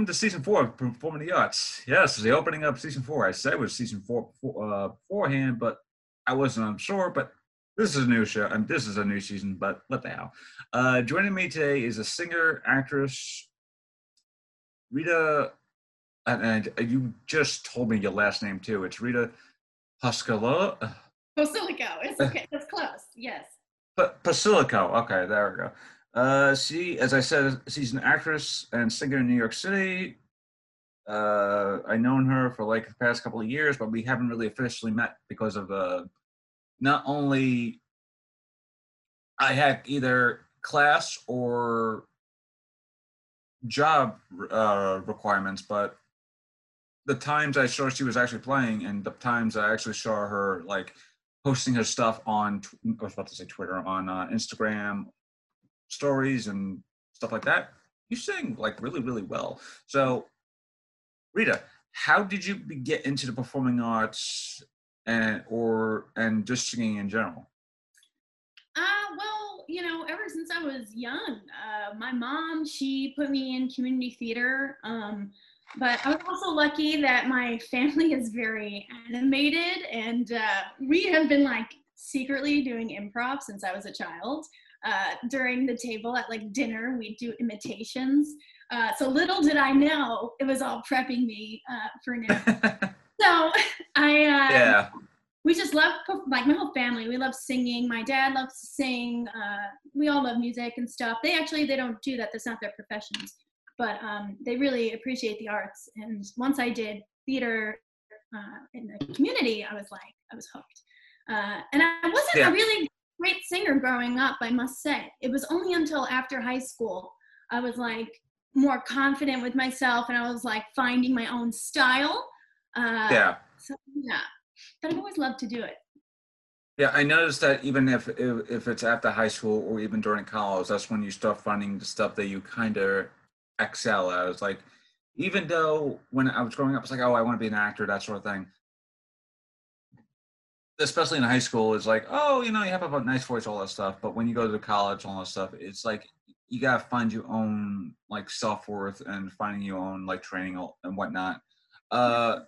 welcome to season four of Performing the Arts. Yes, the opening of season four. I said it was season four, uh, beforehand, but I wasn't unsure. But this is a new show, and this is a new season. But what the hell? Uh, joining me today is a singer, actress, Rita, and, and you just told me your last name too. It's Rita Pascalo. Basilico. It's okay. It's close. Yes. But Basilico. Okay, there we go. Uh, she, as I said, she's an actress and singer in New York City. Uh, I've known her for like the past couple of years, but we haven't really officially met because of uh, not only I had either class or job uh, requirements, but the times I saw she was actually playing and the times I actually saw her like posting her stuff on I was about to say Twitter on uh, Instagram stories and stuff like that, you sing like really, really well. So, Rita, how did you get into the performing arts and or and just singing in general? Uh, well, you know, ever since I was young, uh, my mom she put me in community theater. Um, but I was also lucky that my family is very animated, and uh, we have been like secretly doing improv since I was a child uh, during the table at like dinner, we do imitations. Uh, so little did I know it was all prepping me uh, for now. so I, uh, yeah, we just love like my whole family. We love singing. My dad loves to sing. Uh, we all love music and stuff. They actually they don't do that. That's not their professions, but um, they really appreciate the arts. And once I did theater uh, in the community, I was like I was hooked. Uh, and I wasn't yeah. a really great singer growing up, I must say. It was only until after high school I was like more confident with myself and I was like finding my own style. Uh, yeah. So, yeah. But I've always loved to do it. Yeah, I noticed that even if, if, if it's after high school or even during college, that's when you start finding the stuff that you kind of excel at. It's like, even though when I was growing up, it's like, oh, I want to be an actor, that sort of thing especially in high school, is like, oh, you know, you have a nice voice, all that stuff. But when you go to college, all that stuff, it's like you gotta find your own like self worth and finding your own like training and whatnot. Uh,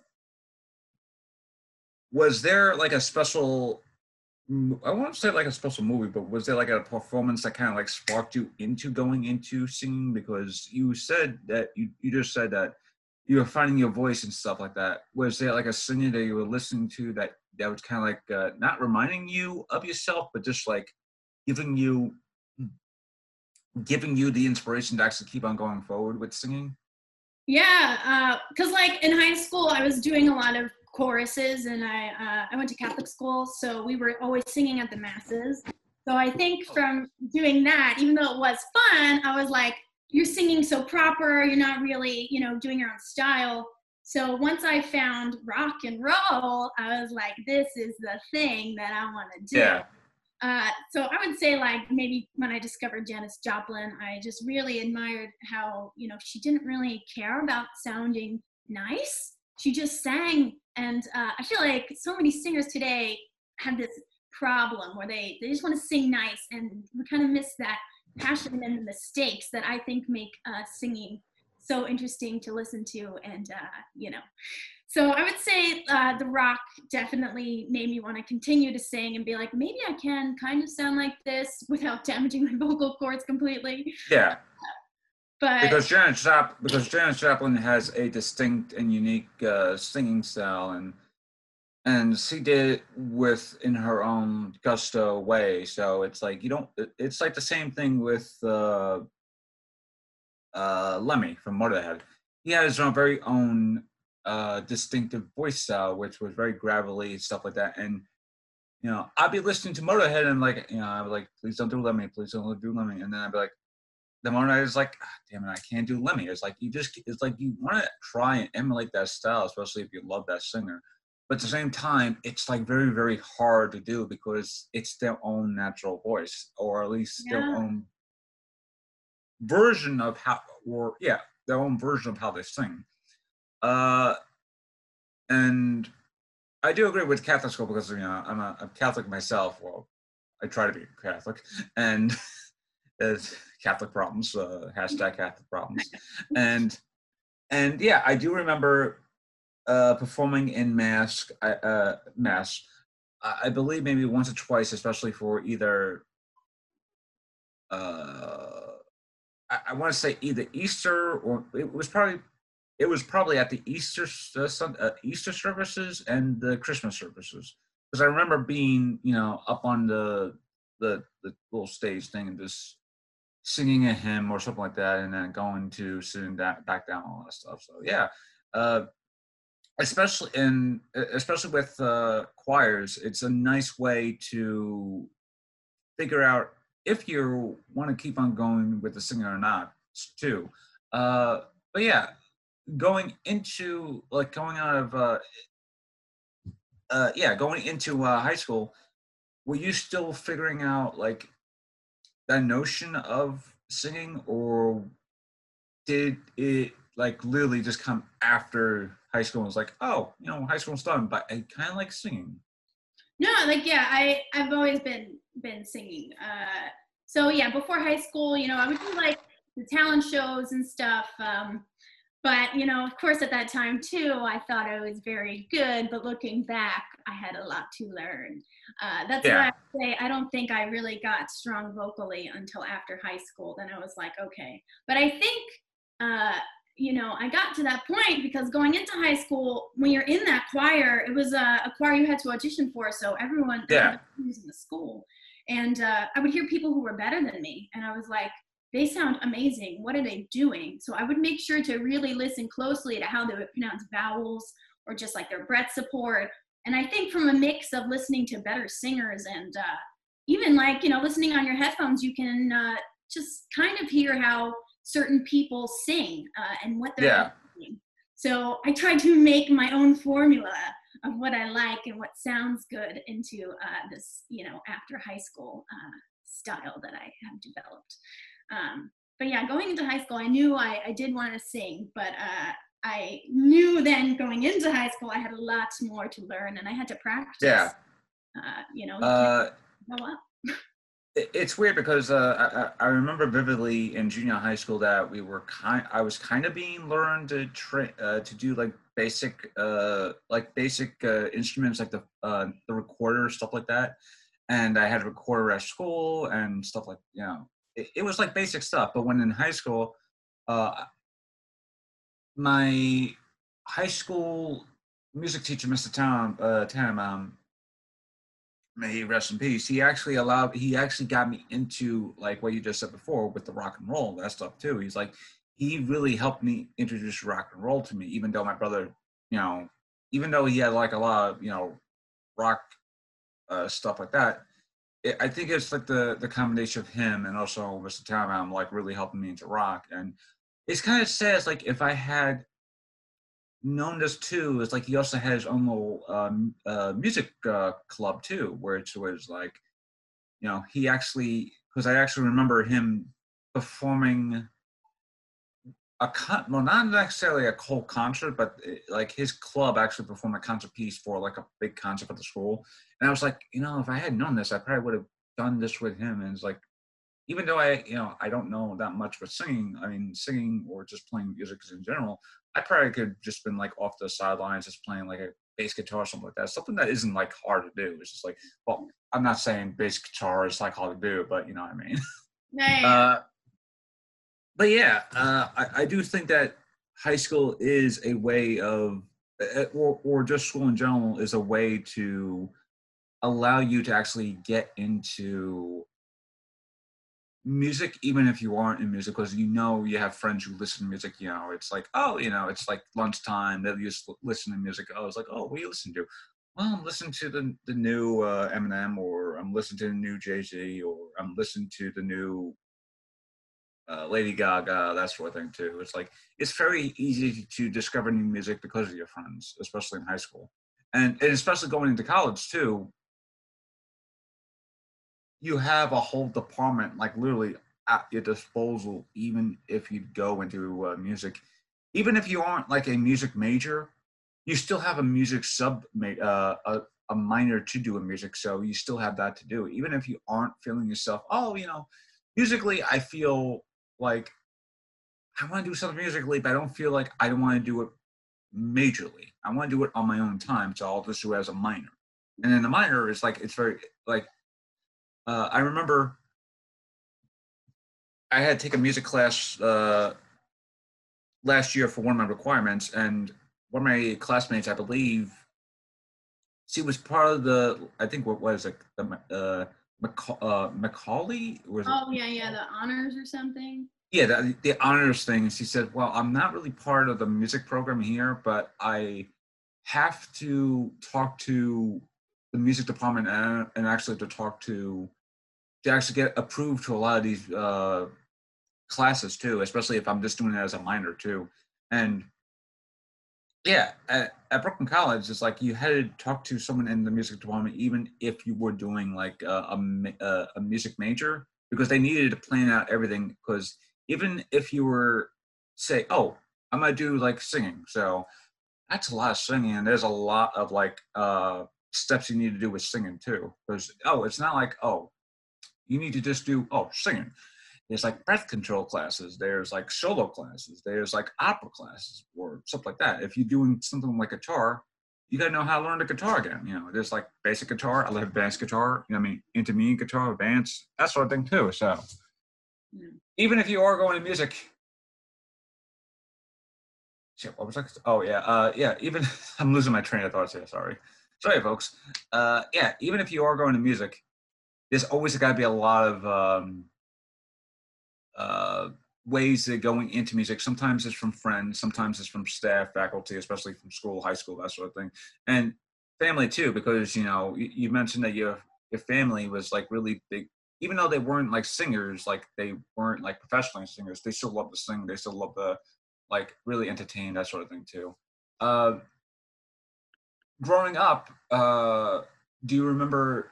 was there like a special? I won't say like a special movie, but was there like a performance that kind of like sparked you into going into singing? Because you said that you you just said that you were finding your voice and stuff like that. Was there like a singer that you were listening to that that was kind of like uh, not reminding you of yourself, but just like giving you giving you the inspiration to actually keep on going forward with singing? Yeah, because uh, like in high school, I was doing a lot of choruses, and I uh, I went to Catholic school, so we were always singing at the masses. So I think from doing that, even though it was fun, I was like, you're singing so proper, you're not really, you know, doing your own style. So once I found rock and roll, I was like, this is the thing that I want to do. Yeah. Uh, so I would say like maybe when I discovered Janis Joplin, I just really admired how, you know, she didn't really care about sounding nice. She just sang. And uh, I feel like so many singers today have this problem where they, they just want to sing nice and we kind of miss that passion and the mistakes that I think make uh, singing so interesting to listen to and uh, you know. So i would say uh, the rock definitely made me want to continue to sing and be like maybe i can kind of sound like this without damaging my vocal cords completely. Yeah. But because janet joplin because janis joplin has a distinct and unique uh, singing style and and she did it with in her own gusto way. So it's like you don't it's like the same thing with uh uh, Lemmy from Motorhead. He had his own very own uh, distinctive voice style, which was very gravelly stuff like that. And you know, I'd be listening to Motorhead and like, you know, I'd be like, please don't do Lemmy, please don't do Lemmy. And then I'd be like, the moment I was like, oh, damn it, I can't do Lemmy. It's like you just, it's like you want to try and emulate that style, especially if you love that singer. But at the same time, it's like very, very hard to do because it's their own natural voice, or at least yeah. their own version of how, or yeah, their own version of how they sing. Uh, and I do agree with Catholic school because you know I'm a, Catholic myself. Well, I try to be Catholic, and it's Catholic problems. Uh, hashtag Catholic problems, and and yeah, I do remember uh, performing in mass uh, mass. I believe maybe once or twice, especially for either. Uh, I, I want to say either Easter or it was probably it was probably at the Easter uh, uh, Easter services and the Christmas services because I remember being you know up on the the the little stage thing and just singing a hymn or something like that, and then going to sitting that back down all that stuff. So yeah, uh, especially in especially with uh, choirs, it's a nice way to figure out if you want to keep on going with the singing or not too. Uh, but yeah, going into like going out of uh, uh yeah going into uh, high school were you still figuring out like that notion of singing or did it like literally just come after high school and was like oh you know high school's done but i kind of like singing no like yeah i i've always been been singing uh so yeah before high school you know i would do like the talent shows and stuff um but you know of course at that time too i thought i was very good but looking back i had a lot to learn uh, that's yeah. why i say i don't think i really got strong vocally until after high school then i was like okay but i think uh, you know i got to that point because going into high school when you're in that choir it was a, a choir you had to audition for so everyone yeah. was in the school and uh, i would hear people who were better than me and i was like they sound amazing. What are they doing? So I would make sure to really listen closely to how they would pronounce vowels or just like their breath support. And I think from a mix of listening to better singers and uh, even like, you know, listening on your headphones, you can uh, just kind of hear how certain people sing uh, and what they're yeah. doing. So I tried to make my own formula of what I like and what sounds good into uh, this, you know, after high school uh, style that I have developed. Um, but yeah, going into high school, I knew I, I did want to sing, but uh, I knew then going into high school, I had a lot more to learn and I had to practice. Yeah. Uh, you know, uh, go up. It's weird because uh, I, I, remember vividly in junior high school that we were kind. I was kind of being learned to train uh, to do like basic, uh, like basic uh, instruments, like the uh, the recorder stuff like that. And I had a recorder at school and stuff like you know it, it was like basic stuff. But when in high school, uh, my high school music teacher, Mr. Tom uh, Tannenbaum, may he rest in peace. He actually allowed. He actually got me into like what you just said before with the rock and roll that stuff too. He's like he really helped me introduce rock and roll to me, even though my brother, you know, even though he had like a lot of you know rock uh, stuff like that it, I think it's like the the combination of him and also Mr. Tannenbaum like really helping me into rock. And it's kind of sad. It's like if I had known this too, is like he also had his own little um, uh, music uh, club too, where it was like, you know, he actually because I actually remember him performing a con- well, not necessarily a whole concert, but it, eh, like his club actually performed a concert piece for like a big concert at the school. And I was like, you know, if I had known this, I probably would have done this with him. And it's like, even though I, you know, I don't know that much with singing, I mean, singing or just playing music in general, I probably could just been like off the sidelines, just playing like a bass guitar or something like that. Something that isn't like hard to do. It's just like, well, I'm not saying bass guitar is like hard to do, but you know what I mean. Yeah. uh, but yeah, uh, I, I do think that high school is a way of, uh, or, or just school in general, is a way to allow you to actually get into music even if you aren't in music because you know you have friends who listen to music you know it's like oh you know it's like lunchtime they'll just listen to music oh it's like oh what do you listen to well i'm listening to the, the new uh, eminem or i'm listening to the new jay-z or i'm listening to the new uh, Lady Gaga, that sort of thing too. It's like it's very easy to discover new music because of your friends, especially in high school, and, and especially going into college too. You have a whole department like literally at your disposal, even if you go into uh, music. Even if you aren't like a music major, you still have a music sub uh, a, a minor to do a music, so you still have that to do. Even if you aren't feeling yourself, oh, you know, musically, I feel like I want to do something musically, but I don't feel like I don't want to do it majorly. I want to do it on my own time, so I'll just do it as a minor. And then the minor is like it's very like uh, I remember I had to take a music class uh, last year for one of my requirements, and one of my classmates, I believe, she was part of the. I think what was it? The uh, Maca- uh, Macaulay was. Oh yeah, yeah, the honors or something. Yeah, the, the honors thing. She said, "Well, I'm not really part of the music program here, but I have to talk to the music department and, and actually to talk to to actually get approved to a lot of these uh, classes too, especially if I'm just doing it as a minor too. And yeah, at, at Brooklyn College, it's like you had to talk to someone in the music department, even if you were doing like a, a, a music major, because they needed to plan out everything. Because even if you were, say, oh, I'm gonna do like singing, so that's a lot of singing, and there's a lot of like uh, steps you need to do with singing too. Because oh, it's not like oh, you need to just do oh singing. There's like breath control classes. There's like solo classes. There's like opera classes or stuff like that. If you're doing something like guitar you got to know how to learn the guitar again you know. There's like basic guitar i love advanced guitar you know i mean intermediate guitar advanced that sort of thing too so. Yeah. even if you are going to music. Shit what was I, oh yeah uh yeah even i'm losing my train of thoughts here sorry sorry folks uh yeah even if you are going to music there's always got to be a lot of um, uh, ways that going into music. Sometimes it's from friends, sometimes it's from staff, faculty, especially from school, high school, that sort of thing, and family too. Because you know, you, you mentioned that your your family was like really big, even though they weren't like singers, like they weren't like professional singers. They still love to sing. They still love to like really entertain that sort of thing too. Uh, growing up, uh, do you remember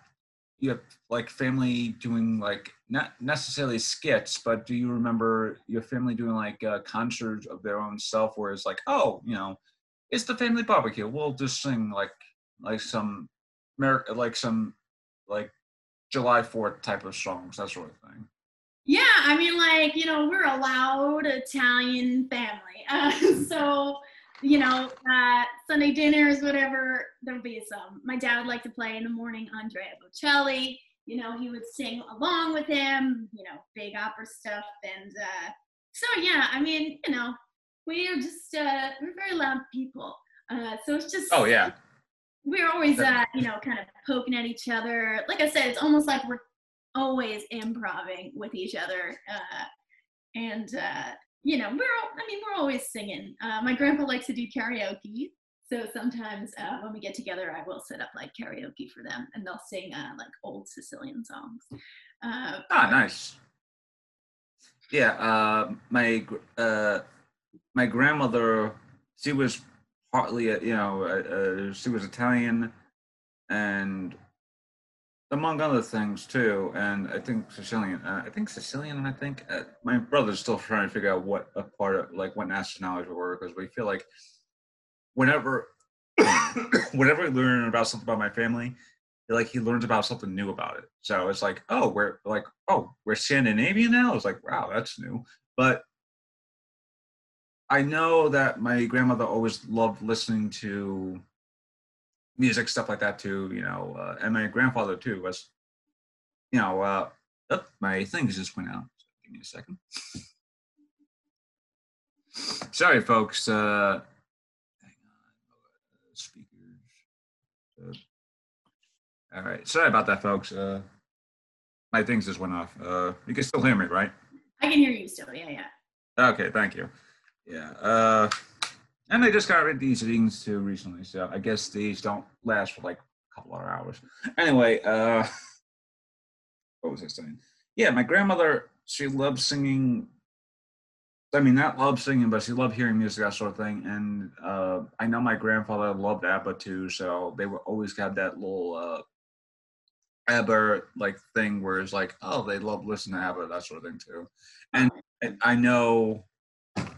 you have like family doing like not necessarily skits, but do you remember your family doing like uh, concerts of their own self, where it's like, oh, you know, it's the family barbecue. We'll just sing like like some like some like July Fourth type of songs, that sort of thing. Yeah, I mean, like you know, we're a loud Italian family, uh, so you know, uh, Sunday dinners, whatever, there'll be some. My dad would like to play in the morning Andrea Bocelli. You know, he would sing along with him, you know, big opera stuff. And uh, so, yeah, I mean, you know, we are just, uh, we're very loud people. Uh, so it's just. Oh, yeah. We're always, uh, you know, kind of poking at each other. Like I said, it's almost like we're always improving with each other. Uh, and uh, you know, we're all, I mean, we're always singing. Uh, my grandpa likes to do karaoke, so sometimes uh, when we get together, I will set up like karaoke for them, and they'll sing uh, like old Sicilian songs. Uh, ah, nice. Yeah, uh, my uh, my grandmother, she was partly, you know, she was Italian, and among other things too. And I think Sicilian. Uh, I think Sicilian. I think uh, my brother's still trying to figure out what a part of like what nationality we were because we feel like whenever whenever we learn about something about my family, like he learns about something new about it. So it's like, oh, we're like, oh, we're Scandinavian now. It's like, wow, that's new. But I know that my grandmother always loved listening to music stuff like that too you know uh, and my grandfather too was you know uh oh, my things just went out so give me a second. Sorry folks uh hang on speakers uh, all right sorry about that folks uh my things just went off uh you can still hear me right? I can hear you still yeah yeah. Okay thank you. Yeah uh and they just got rid of these things too recently, so I guess these don't last for like a couple of hours. Anyway, uh, what was I saying? Yeah, my grandmother, she loved singing. I mean, not loved singing, but she loved hearing music, that sort of thing. And uh, I know my grandfather loved ABBA too, so they would always have that little uh, ABBA like thing where it's like, oh, they love listening to ABBA, that sort of thing too. And I know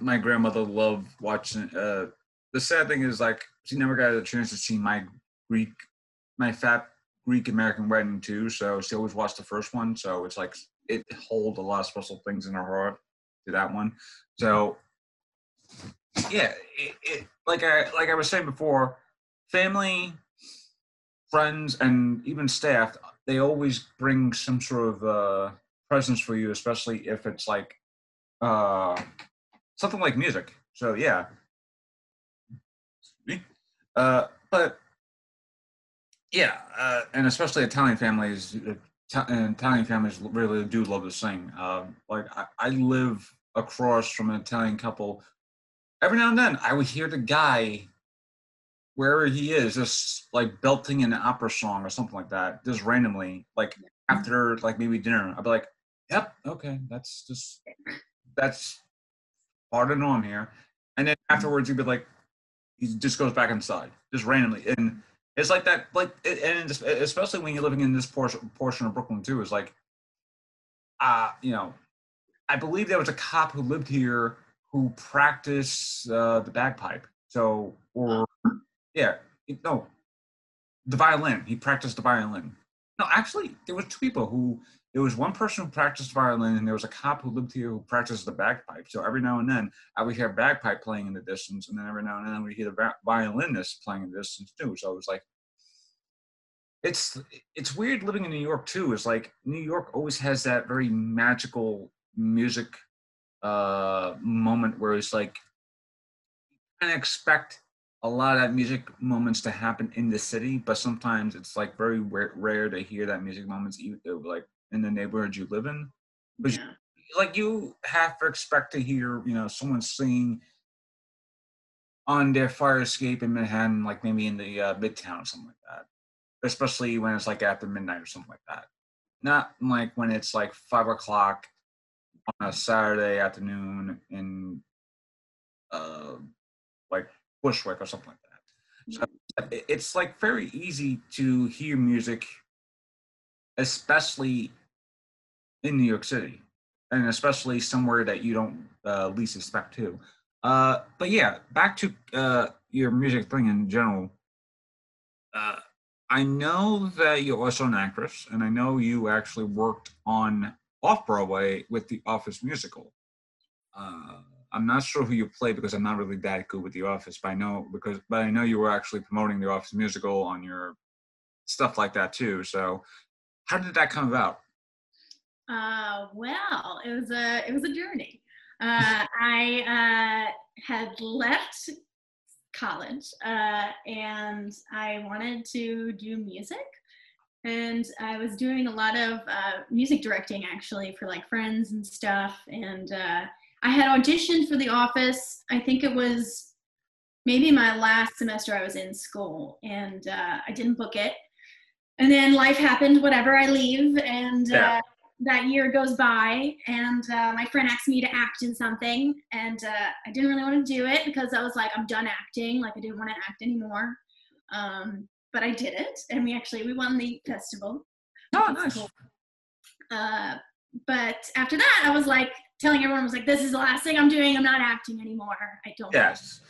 my grandmother loved watching. Uh, the sad thing is, like, she never got a chance to see my Greek, my fat Greek American wedding too. So she always watched the first one. So it's like it hold a lot of special things in her heart. to that one. So yeah, it, it, like I like I was saying before, family, friends, and even staff, they always bring some sort of uh, presence for you, especially if it's like uh, something like music. So yeah. Uh, but yeah, uh, and especially Italian families, Italian families really do love to sing. Uh, like I, I live across from an Italian couple. Every now and then, I would hear the guy wherever he is, just like belting an opera song or something like that, just randomly, like after like maybe dinner. I'd be like, "Yep, okay, that's just that's of the norm here." And then afterwards, he'd be like, he just goes back inside, just randomly, and it's like that, like, and especially when you're living in this portion portion of Brooklyn too, is like, uh, you know, I believe there was a cop who lived here who practiced uh, the bagpipe. So, or yeah, no, the violin. He practiced the violin. No, actually, there was two people who. There was one person who practiced violin, and there was a cop who lived here who practiced the bagpipe. So every now and then, I would hear bagpipe playing in the distance, and then every now and then, would hear the violinist playing in the distance too. So it was like, it's it's weird living in New York too. It's like New York always has that very magical music uh, moment where it's like you kind of expect a lot of that music moments to happen in the city, but sometimes it's like very rare, rare to hear that music moments even like in the neighborhood you live in. But yeah. you, like you have to expect to hear, you know, someone singing on their fire escape in Manhattan, like maybe in the uh, Midtown or something like that. Especially when it's like after midnight or something like that. Not like when it's like five o'clock on a Saturday afternoon in uh, like Bushwick or something like that. So it's like very easy to hear music, especially in New York City, and especially somewhere that you don't uh, least expect to. Uh, but yeah, back to uh, your music thing in general. Uh, I know that you're also an actress, and I know you actually worked on off Broadway with the Office musical. Uh, I'm not sure who you play because I'm not really that good with The Office, but I know because but I know you were actually promoting The Office musical on your stuff like that too. So, how did that come about? Uh, well, it was a it was a journey. Uh, I uh, had left college uh, and I wanted to do music and I was doing a lot of uh, music directing actually for like friends and stuff. And uh, I had auditioned for The Office. I think it was maybe my last semester I was in school, and uh, I didn't book it. And then life happened. Whatever, I leave, and yeah. That year goes by, and uh, my friend asked me to act in something, and uh, I didn't really want to do it because I was like, I'm done acting. Like I didn't want to act anymore. Um, but I did it, and we actually we won the festival. Oh, nice. Cool. Uh, but after that, I was like telling everyone, I was like, "This is the last thing I'm doing. I'm not acting anymore. I don't." Yes.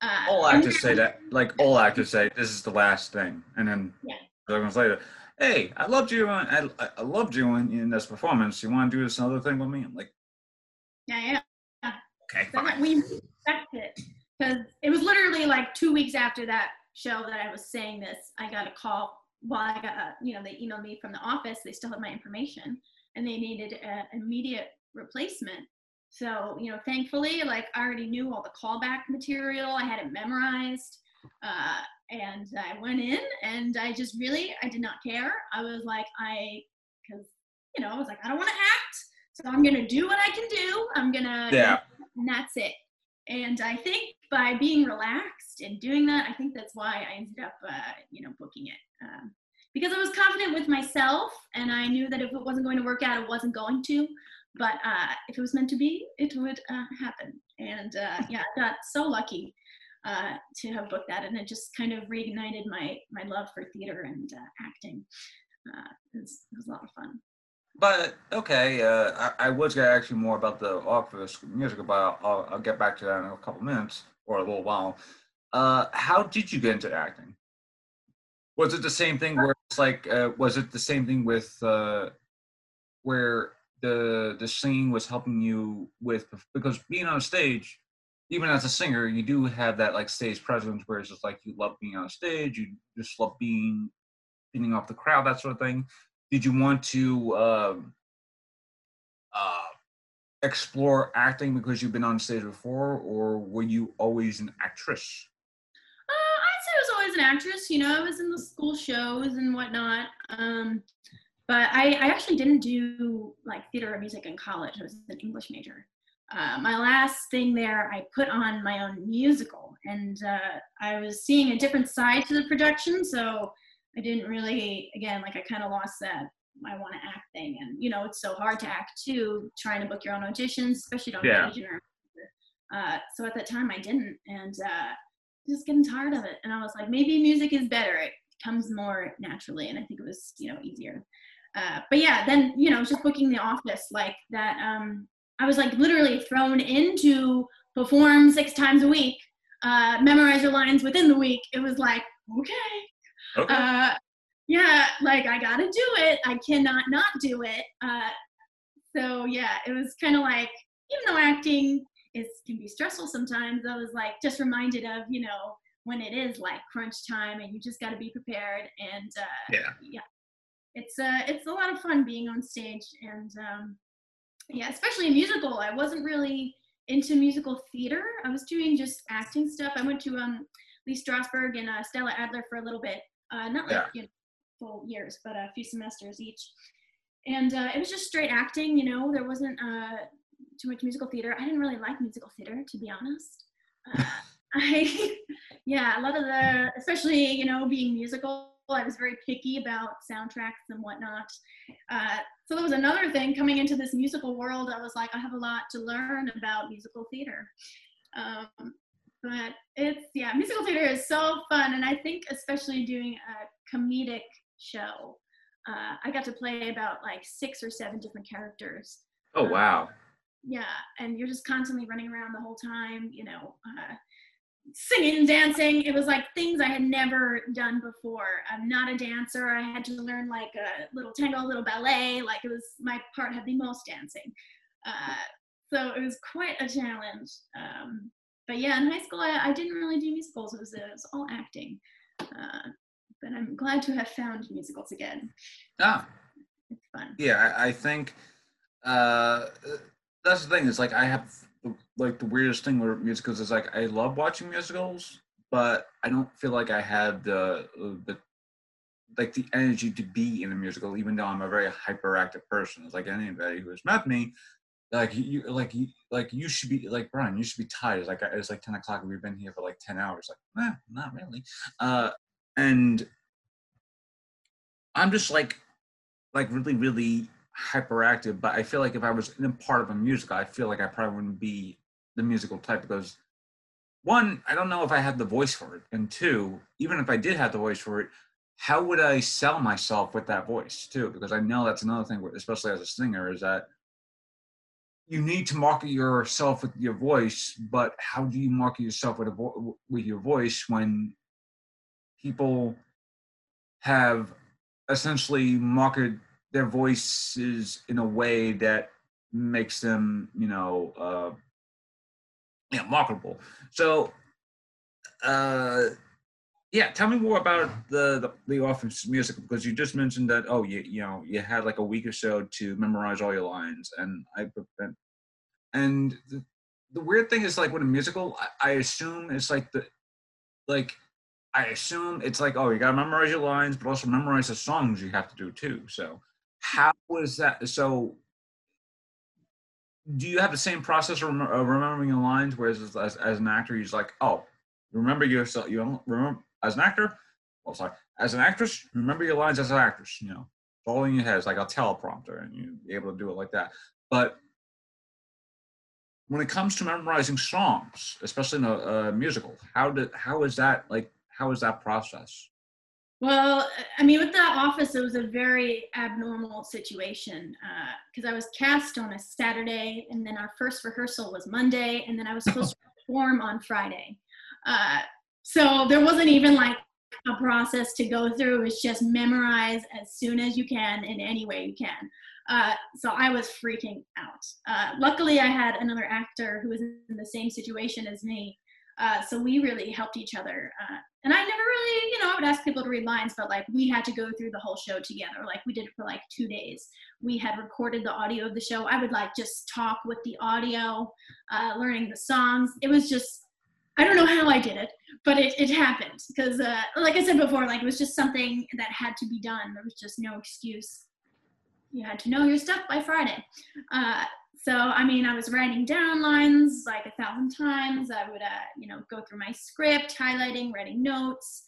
Uh, all actors say that. Like all actors say, "This is the last thing," and then yeah. seconds later, "Hey, I loved you. I, I loved you in, in this performance. You want to do this other thing with me?" I'm like, "Yeah, yeah." Okay, fine. We respect it because it was literally like two weeks after that show that I was saying this, I got a call. Well, I got, a, you know, they emailed me from the office. They still had my information, and they needed an immediate replacement. So, you know, thankfully, like I already knew all the callback material. I had it memorized, uh, and I went in, and I just really, I did not care. I was like, I, because, you know, I was like, I don't want to act, so I'm gonna do what I can do. I'm gonna, yeah, and that's it. And I think by being relaxed and doing that, I think that's why I ended up, uh, you know, booking it. Um, because I was confident with myself and I knew that if it wasn't going to work out, it wasn't going to. But uh, if it was meant to be, it would uh, happen. And uh, yeah, I got so lucky uh, to have booked that. And it just kind of reignited my, my love for theater and uh, acting. it was, it was a lot of fun. But okay, uh, I, I, was gonna ask you more about the Office musical, but I'll, I'll, get back to that in a couple minutes or a little while. Uh, how did you get into acting? Was it the same thing where it's like, uh, was it the same thing with uh, where the the singing was helping you with because being on stage even as a singer you do have that like stage presence where it's just like you love being on stage you just love being feeding off the crowd that sort of thing did you want to um, uh, explore acting because you've been on stage before or were you always an actress uh, i'd say i was always an actress you know i was in the school shows and whatnot um, but I, I actually didn't do like theater or music in college. I was an English major. Uh, my last thing there, I put on my own musical, and uh, I was seeing a different side to the production. So I didn't really, again, like I kind of lost that I want to act thing. And you know, it's so hard to act too, trying to book your own auditions, especially on yeah. agent. Uh, so at that time, I didn't, and uh, just getting tired of it. And I was like, maybe music is better. It comes more naturally, and I think it was, you know, easier uh, but yeah, then you know, just booking the office like that. Um, I was like literally thrown into perform six times a week, uh, memorize your lines within the week. It was like okay, okay. Uh, yeah, like I gotta do it. I cannot not do it. Uh, so yeah, it was kind of like even though acting is can be stressful sometimes, I was like just reminded of you know when it is like crunch time and you just got to be prepared and uh, yeah yeah it's uh it's a lot of fun being on stage and um, yeah especially a musical i wasn't really into musical theater. I was doing just acting stuff. I went to um lee strasberg and uh, stella adler for a little bit uh, not like yeah. you know, full years but a few semesters each. And uh, it was just straight acting you know? There wasn't uh, too much musical theater. I didn't really like musical theater to be honest. Uh, i yeah a lot of the especially you know being musical I was very picky about soundtracks and whatnot. Uh, so that was another thing coming into this musical world. I was like, I have a lot to learn about musical theater. Um, but it's, yeah, musical theater is so fun. And I think, especially doing a comedic show, uh, I got to play about like six or seven different characters. Oh, wow. Um, yeah. And you're just constantly running around the whole time, you know. Uh, singing, dancing. It was like things I had never done before. I'm not a dancer. I had to learn like a little tango, a little ballet. Like it was my part had the most dancing. Uh, so it was quite a challenge. Um, but yeah, in high school, I, I, didn't really do musicals. It was, it was all acting. Uh, but I'm glad to have found musicals again. Ah. It's fun. Yeah, I, I think uh, that's the thing. Is like I have like the weirdest thing with musicals is like I love watching musicals, but I don't feel like I have the the like the energy to be in a musical, even though I'm a very hyperactive person. It's like anybody who has met me, like you, like you, like you should be like Brian. You should be tired. It's like it's like ten o'clock. We've been here for like ten hours. Like, nah, not really. Uh, and I'm just like, like really, really hyperactive, but I feel like if I was in a part of a musical, I feel like I probably wouldn't be the musical type because one, I don't know if I had the voice for it, and two, even if I did have the voice for it, how would I sell myself with that voice too? Because I know that's another thing, especially as a singer, is that you need to market yourself with your voice, but how do you market yourself with a vo- with your voice when people have essentially marketed their voices in a way that makes them, you know, uh, yeah, marketable. So, uh, yeah, tell me more about the, the the office music because you just mentioned that oh you you know you had like a week or so to memorize all your lines and I and the, the weird thing is like with a musical I, I assume it's like the like I assume it's like oh you gotta memorize your lines but also memorize the songs you have to do too so how was that? So, do you have the same process of remembering the lines? Whereas as, as, an actor, you're just like, oh, remember yourself. You remember as an actor. Well, sorry, as an actress, remember your lines as an actress. You know, in your head is like a teleprompter, and you're able to do it like that. But when it comes to memorizing songs, especially in a, a musical, how did how is that like? How is that process? Well, I mean, with the office, it was a very abnormal situation because uh, I was cast on a Saturday, and then our first rehearsal was Monday, and then I was supposed to perform on Friday. Uh, so there wasn't even like a process to go through. It was just memorize as soon as you can in any way you can. Uh, so I was freaking out. Uh, luckily, I had another actor who was in the same situation as me. Uh, so we really helped each other. And I never really, you know, I would ask people to read lines, but like we had to go through the whole show together. Like we did it for like two days. We had recorded the audio of the show. I would like just talk with the audio, uh, learning the songs. It was just, I don't know how I did it, but it, it happened because, uh, like I said before, like it was just something that had to be done. There was just no excuse. You had to know your stuff by Friday. Uh, so I mean, I was writing down lines like a thousand times. I would, uh, you know, go through my script, highlighting, writing notes.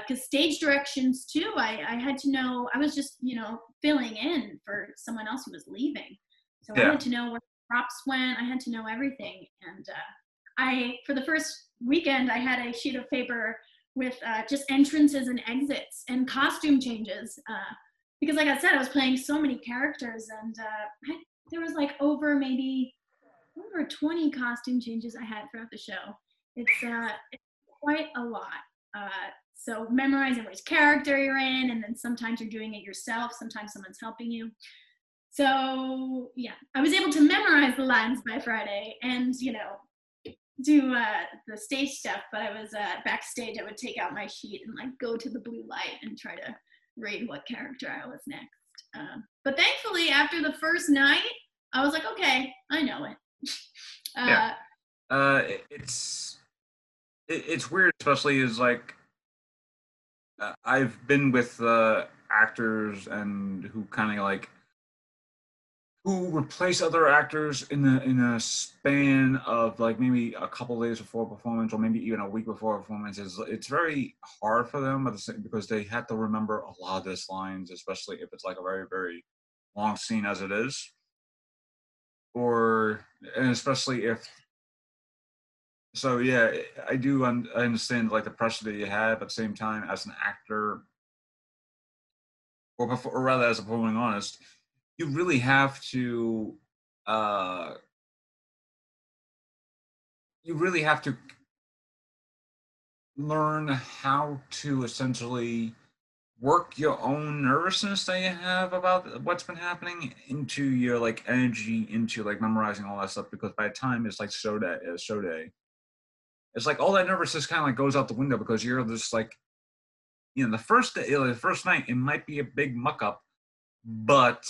Because uh, stage directions too, I, I had to know. I was just, you know, filling in for someone else who was leaving. So yeah. I had to know where props went. I had to know everything. And uh, I, for the first weekend, I had a sheet of paper with uh, just entrances and exits and costume changes. Uh, because, like I said, I was playing so many characters, and uh, I there was like over maybe over 20 costume changes I had throughout the show. It's, uh, it's quite a lot. Uh, so memorizing which character you're in, and then sometimes you're doing it yourself, sometimes someone's helping you. So yeah, I was able to memorize the lines by Friday, and you know, do uh, the stage stuff. But I was uh, backstage. I would take out my sheet and like go to the blue light and try to read what character I was next. Um, but thankfully, after the first night, I was like, okay, I know it. Uh, yeah. Uh, it's it, it's weird, especially as like uh, I've been with uh, actors and who kind of like who replace other actors in the in a span of like maybe a couple days before a performance or maybe even a week before a performance is it's very hard for them at the same, because they have to remember a lot of these lines especially if it's like a very very long scene as it is. Or and especially if so yeah i do un- I understand like the pressure that you have at the same time as an actor or, before, or rather as a performing artist you really have to uh, you really have to learn how to essentially work your own nervousness that you have about what's been happening into your like energy into like memorizing all that stuff because by the time it's like show day uh, show day it's like all that nervousness kind of like goes out the window because you're just like you know the first day the first night it might be a big muck up but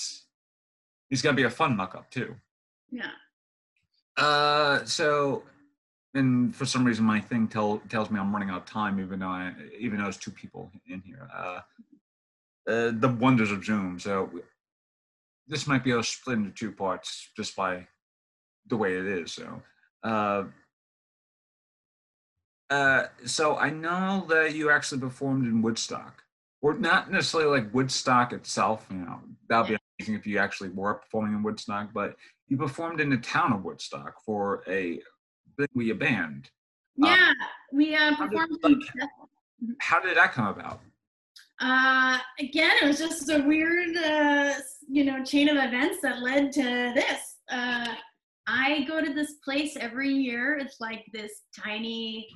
it's gonna be a fun muck up too. Yeah. Uh, so, and for some reason, my thing tell tells me I'm running out of time, even though I, even though there's two people in here. Uh, uh, the wonders of Zoom. So, this might be a split into two parts just by the way it is. So, uh, uh, so I know that you actually performed in Woodstock, or not necessarily like Woodstock itself. You know, that'll be amazing if you actually were performing in Woodstock, but you performed in the town of Woodstock for a we a band. Um, yeah, um, we uh, performed. How did, how did that come about? Uh, again, it was just a weird, uh, you know, chain of events that led to this. Uh, I go to this place every year. It's like this tiny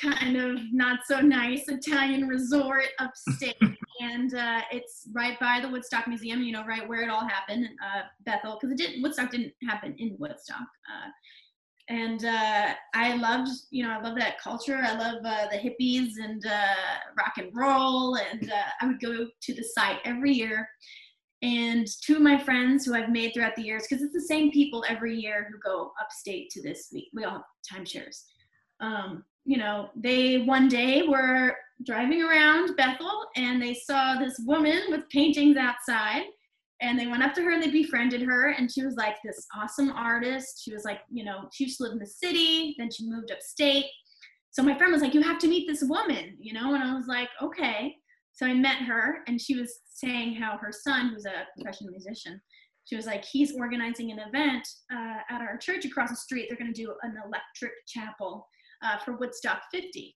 kind of not so nice Italian resort upstate, and uh, it's right by the Woodstock Museum. You know, right where it all happened, uh, Bethel, because it didn't. Woodstock didn't happen in Woodstock. Uh, and uh, I loved, you know, I love that culture. I love uh, the hippies and uh, rock and roll, and I would go to the site every year. And two of my friends who I've made throughout the years, because it's the same people every year who go upstate to this week. We all have timeshares. Um, you know, they one day were driving around Bethel and they saw this woman with paintings outside and they went up to her and they befriended her and she was like this awesome artist she was like you know she used to live in the city then she moved upstate so my friend was like you have to meet this woman you know and i was like okay so i met her and she was saying how her son who's a professional musician she was like he's organizing an event uh, at our church across the street they're going to do an electric chapel uh, for Woodstock 50.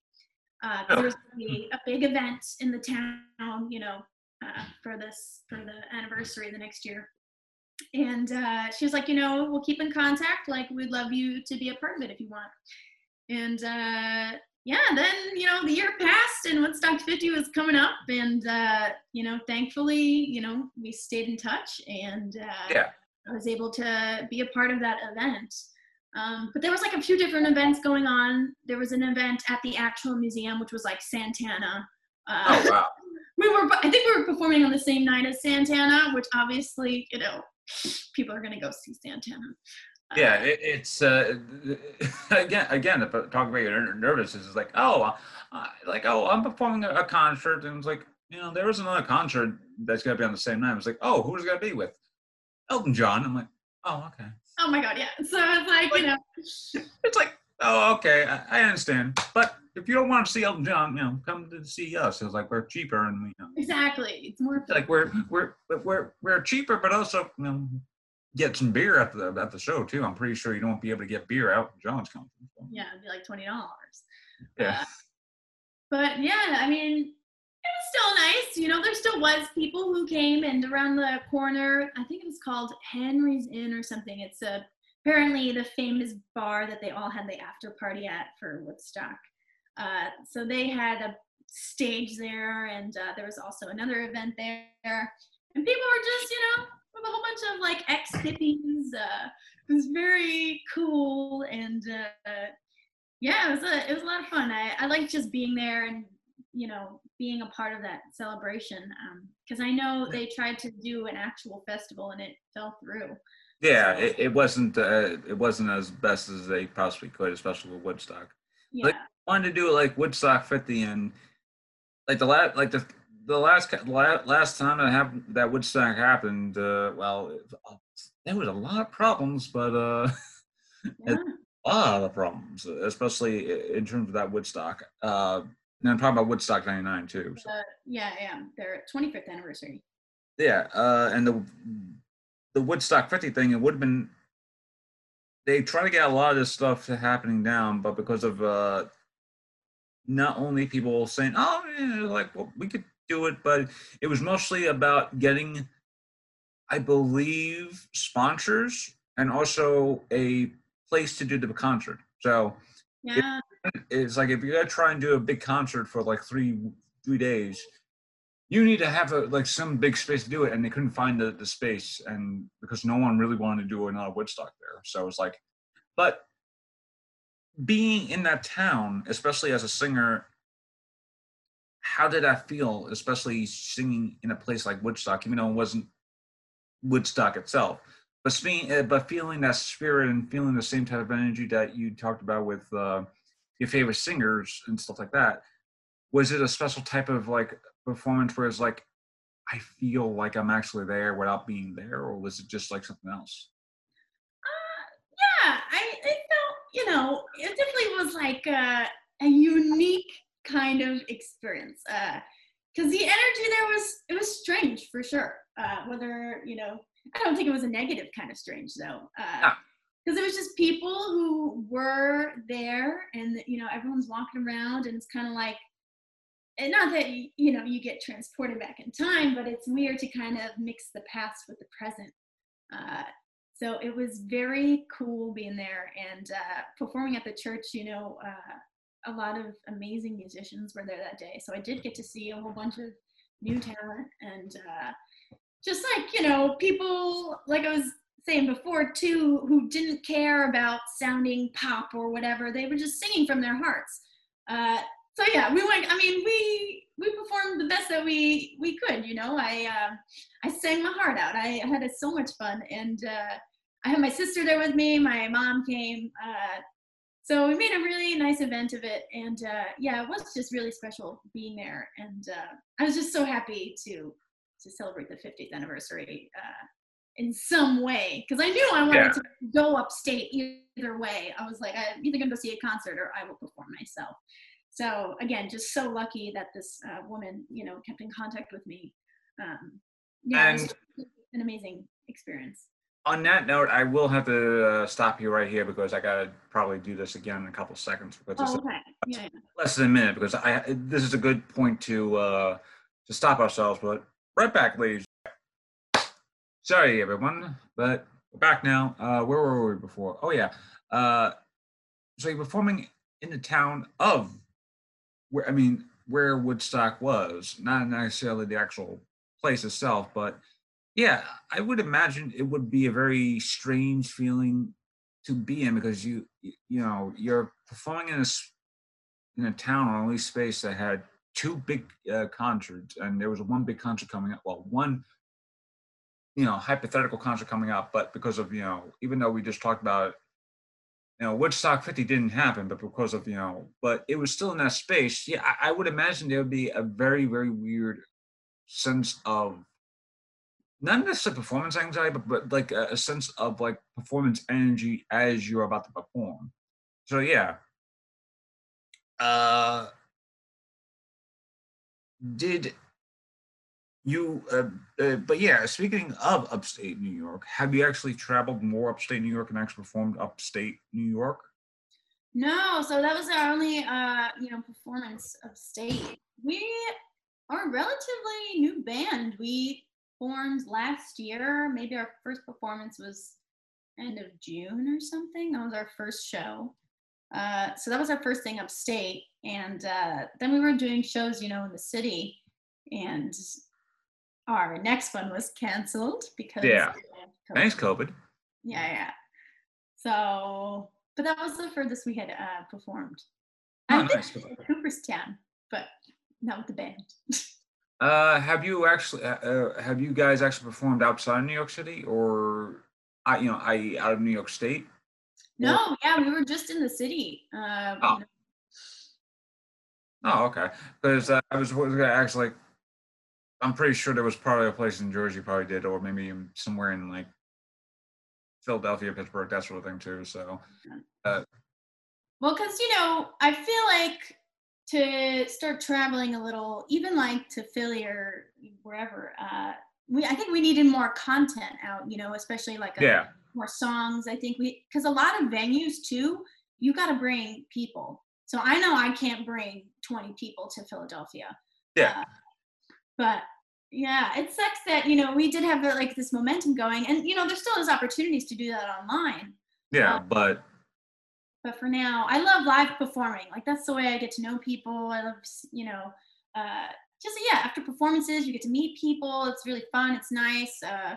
Uh, oh. There's a, a big event in the town, you know, uh, for this for the anniversary the next year. And uh, she was like, you know, we'll keep in contact. Like, we'd love you to be a part of it if you want. And uh, yeah, then you know the year passed and Woodstock 50 was coming up, and uh, you know thankfully you know we stayed in touch, and uh, yeah, I was able to be a part of that event. Um, but there was like a few different events going on. There was an event at the actual museum, which was like Santana. Uh, oh wow! We were, I think we were performing on the same night as Santana, which obviously, you know, people are gonna go see Santana. Yeah, it, it's uh, again, again, talking about your nervous is like, oh, uh, like, oh, I'm performing a, a, concert, and it's like, you know, there was another concert that's gonna be on the same night. It's like, oh, who's gonna be with? Elton John. I'm like, oh, okay. Oh my god, yeah. So it's like, you know, it's like, oh, okay, I, I understand, but if you don't want to see Elton John, you know, come to see us. It's like we're cheaper and we. You know, exactly, it's more. like we're we're we're we're cheaper, but also you know, get some beer at the at the show too. I'm pretty sure you don't be able to get beer out John's company. So. Yeah, it'd be like twenty dollars. Yeah. Uh, but yeah, I mean, it was still nice. You know, there still was people who came and around the corner. I think it was called Henry's Inn or something. It's a apparently the famous bar that they all had the after party at for Woodstock. Uh, so they had a stage there, and uh, there was also another event there, and people were just, you know, with a whole bunch of like ex hippies. Uh, it was very cool, and uh, yeah, it was a it was a lot of fun. I I liked just being there and you know being a part of that celebration because um, I know they tried to do an actual festival and it fell through. Yeah, so, it, it wasn't uh, it wasn't as best as they possibly could, especially with Woodstock. Yeah. Like, wanted to do it like Woodstock 50 and like the last like the the last last time that happened that Woodstock happened, uh, well, there was a lot of problems, but uh, yeah. a lot of problems, especially in terms of that Woodstock. Uh, and I'm talking about Woodstock '99 too. So. Uh, yeah, yeah, their 25th anniversary. Yeah, uh, and the the Woodstock 50 thing, it would have been. They try to get a lot of this stuff happening down, but because of uh, not only people saying, "Oh, yeah, like well, we could do it," but it was mostly about getting, I believe, sponsors and also a place to do the concert. So, yeah, it, it's like if you're gonna try and do a big concert for like three three days, you need to have a like some big space to do it, and they couldn't find the the space, and because no one really wanted to do another Woodstock there, so it was like, but being in that town, especially as a singer, how did that feel, especially singing in a place like Woodstock, even though it wasn't Woodstock itself, but being, uh, but feeling that spirit and feeling the same type of energy that you talked about with uh, your favorite singers and stuff like that. Was it a special type of like performance where it's like, I feel like I'm actually there without being there, or was it just like something else? Uh, yeah, I, I you know, it definitely was like a, a unique kind of experience. Because uh, the energy there was, it was strange for sure. Uh, whether, you know, I don't think it was a negative kind of strange though. Because uh, it was just people who were there and, you know, everyone's walking around and it's kind of like, and not that you know you get transported back in time but it's weird to kind of mix the past with the present uh, so it was very cool being there and uh, performing at the church you know uh, a lot of amazing musicians were there that day. So i did get to see a whole bunch of new talent and uh, just like you know people like i was saying before too who didn't care about sounding pop or whatever they were just singing from their hearts. Uh, so yeah we went i mean we we performed the best that we we could you know i uh, i sang my heart out i had so much fun and uh, I had my sister there with me. My mom came. Uh, so we made a really nice event of it. And uh, yeah, it was just really special being there. And uh, I was just so happy to to celebrate the 50th anniversary uh, in some way because I knew I wanted yeah. to go upstate either way. I was like, I'm either going to go see a concert or I will perform myself. So again, just so lucky that this uh, woman, you know, kept in contact with me. Um, yeah, and an amazing experience on that note, I will have to uh, stop you right here because I gotta probably do this again in a couple seconds because oh, okay. yeah, yeah. less than a minute because I this is a good point to uh, to stop ourselves. But right back, ladies. Sorry, everyone, but we're back now. Uh, where were we before? Oh yeah. Uh, so you're performing in the town of where I mean where Woodstock was, not necessarily the actual place itself, but yeah, I would imagine it would be a very strange feeling to be in because you you know you're performing in a in a town or least space that had two big uh, concerts, and there was one big concert coming up. Well, one you know hypothetical concert coming up, but because of you know even though we just talked about know Woodstock 50 didn't happen, but because of you know, but it was still in that space. Yeah, I, I would imagine there would be a very very weird sense of not necessarily performance anxiety, but, but like a, a, sense of like performance energy as you're about to perform. So yeah. Uh, did you? Uh, uh, but yeah, speaking of upstate New York, have you actually traveled more upstate New York and actually performed upstate New York? No, so that was our only uh, you know performance upstate. We are a relatively new band. We formed last year. Maybe our first performance was end of June or something. That was our first show. Uh, so that was our first thing upstate. And uh, then we were doing shows, you know, in the city. And our next one was canceled because. Yeah. Thanks, COVID. Yeah, yeah. So, but that was the furthest we had uh, performed. Oh, I nice. Cooperstown, but not with the band. Uh, have you actually uh, uh, have you guys actually performed outside of New York City or, uh, you know, i.e., out of New York State? No, or? yeah, we were just in the city. Uh, oh. oh, okay. Because uh, I was, was going to ask, like, I'm pretty sure there was probably a place in Jersey probably did, or maybe somewhere in like Philadelphia, Pittsburgh, that sort of thing too. So, uh, well, because you know, I feel like to start traveling a little, even like to Philly or wherever. Uh, we I think we needed more content out, you know, especially like a, yeah. more songs. I think we because a lot of venues too, you got to bring people. So I know I can't bring 20 people to Philadelphia. Yeah. Uh, but yeah, it sucks that you know we did have like this momentum going, and you know there still is opportunities to do that online. Yeah, um, but but for now i love live performing like that's the way i get to know people i love you know uh, just yeah after performances you get to meet people it's really fun it's nice uh,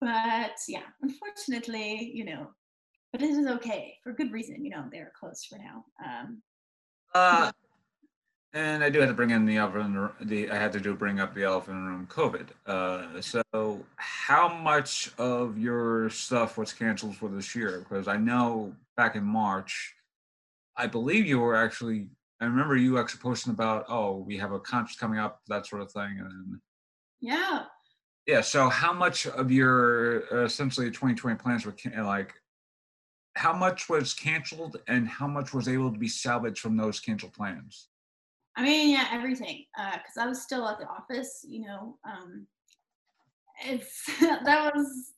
but yeah unfortunately you know but it is okay for good reason you know they're closed for now um, uh, and I do have to bring in the elephant. The I had to do bring up the elephant in the room, COVID. Uh, so, how much of your stuff was canceled for this year? Because I know back in March, I believe you were actually. I remember you actually posting about, oh, we have a concert coming up, that sort of thing, and yeah, yeah. So, how much of your uh, essentially 2020 plans were can- like? How much was canceled, and how much was able to be salvaged from those canceled plans? I mean, yeah, everything. Because uh, I was still at the office, you know. Um, it's that was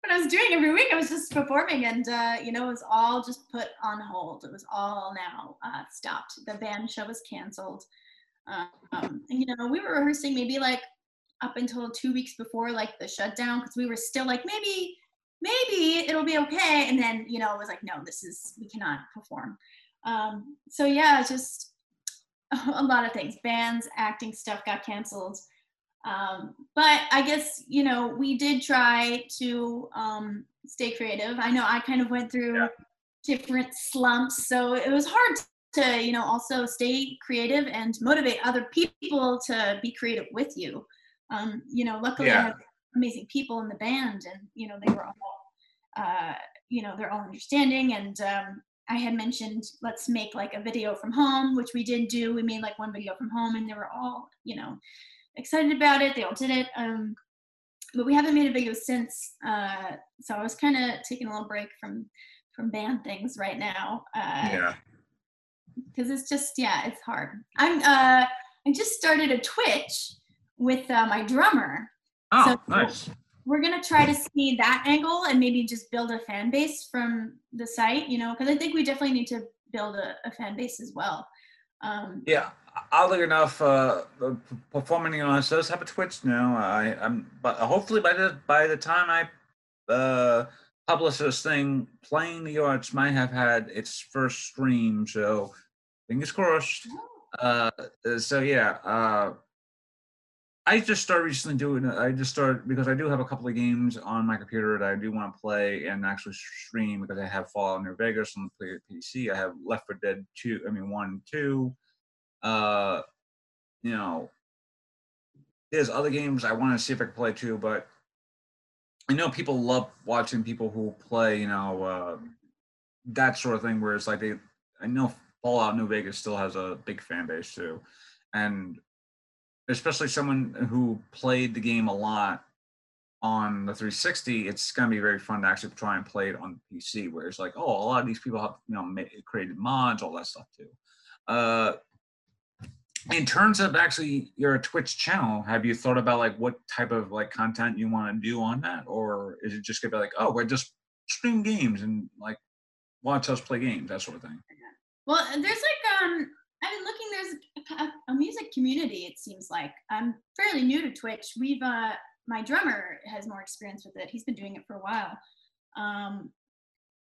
what I was doing every week. I was just performing, and uh, you know, it was all just put on hold. It was all now uh, stopped. The band show was canceled. Um, and you know, we were rehearsing maybe like up until two weeks before like the shutdown because we were still like maybe maybe it'll be okay and then you know it was like no this is we cannot perform um, so yeah just a lot of things. Bands, acting stuff got canceled. Um, but I guess, you know, we did try to um, stay creative. I know I kind of went through yeah. different slumps. So it was hard to, you know, also stay creative and motivate other people to be creative with you. Um, you know, luckily yeah. I have amazing people in the band and, you know, they were all, uh, you know, they're all understanding and, um, I had mentioned let's make like a video from home, which we didn't do. We made like one video from home, and they were all you know excited about it. They all did it. Um, but we haven't made a video since. Uh, so I was kind of taking a little break from from band things right now. Uh, yeah. Because it's just yeah, it's hard. I'm uh, I just started a Twitch with uh, my drummer. Oh, so nice we're gonna try to see that angle and maybe just build a fan base from the site, you know, because I think we definitely need to build a, a fan base as well. Um, yeah, oddly enough, uh, performing on does have a Twitch now. I, I'm, but hopefully by the by the time I uh, publish this thing, playing the arts might have had its first stream. So fingers crossed. Uh, so yeah, uh, I just started recently doing. It. I just started because I do have a couple of games on my computer that I do want to play and actually stream because I have Fallout New Vegas on the PC. I have Left 4 Dead two. I mean one two. Uh, you know, there's other games I want to see if I can play too, but I know people love watching people who play. You know, uh, that sort of thing where it's like they. I know Fallout New Vegas still has a big fan base too, and especially someone who played the game a lot on the 360, it's going to be very fun to actually try and play it on PC. Where it's like, oh, a lot of these people have you know made, created mods, all that stuff too. Uh, in terms of actually your Twitch channel, have you thought about like what type of like content you want to do on that, or is it just gonna be like, oh, we're just stream games and like watch us play games, that sort of thing? Well, there's like um I've been looking. There's a, a, music community. It seems like I'm fairly new to Twitch. We've uh, my drummer has more experience with it. He's been doing it for a while. Um,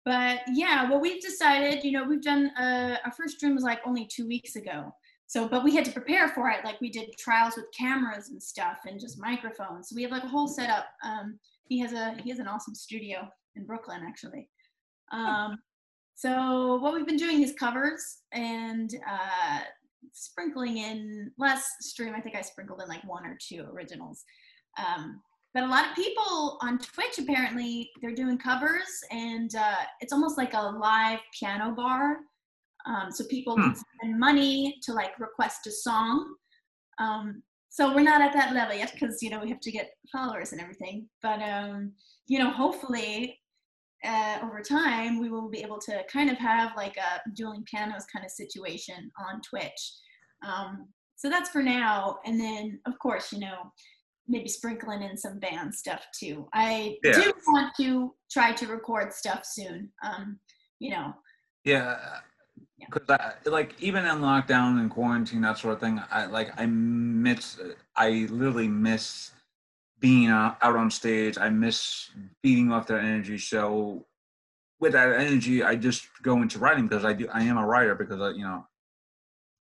but yeah, what we've decided, you know, we've done uh, our first stream was like only two weeks ago. So, but we had to prepare for it. Like we did trials with cameras and stuff, and just microphones. So we have like a whole setup. Um, he has a he has an awesome studio in Brooklyn, actually. Um, so what we've been doing is covers and uh, sprinkling in less stream. I think I sprinkled in like one or two originals. Um, but a lot of people on Twitch apparently they're doing covers and uh, it's almost like a live piano bar. Um, so people hmm. can spend money to like request a song. Um, so we're not at that level yet because you know we have to get followers and everything. But um, you know, hopefully uh, over time, we will be able to kind of have like a dueling pianos kind of situation on Twitch. Um, so that's for now. And then, of course, you know, maybe sprinkling in some band stuff too. I yeah. do want to try to record stuff soon. Um, you know. Yeah. Because yeah. like even in lockdown and quarantine, that sort of thing, I like I miss. I literally miss being out on stage. I miss feeding off that energy. So with that energy, I just go into writing because I do. I am a writer because I, you know,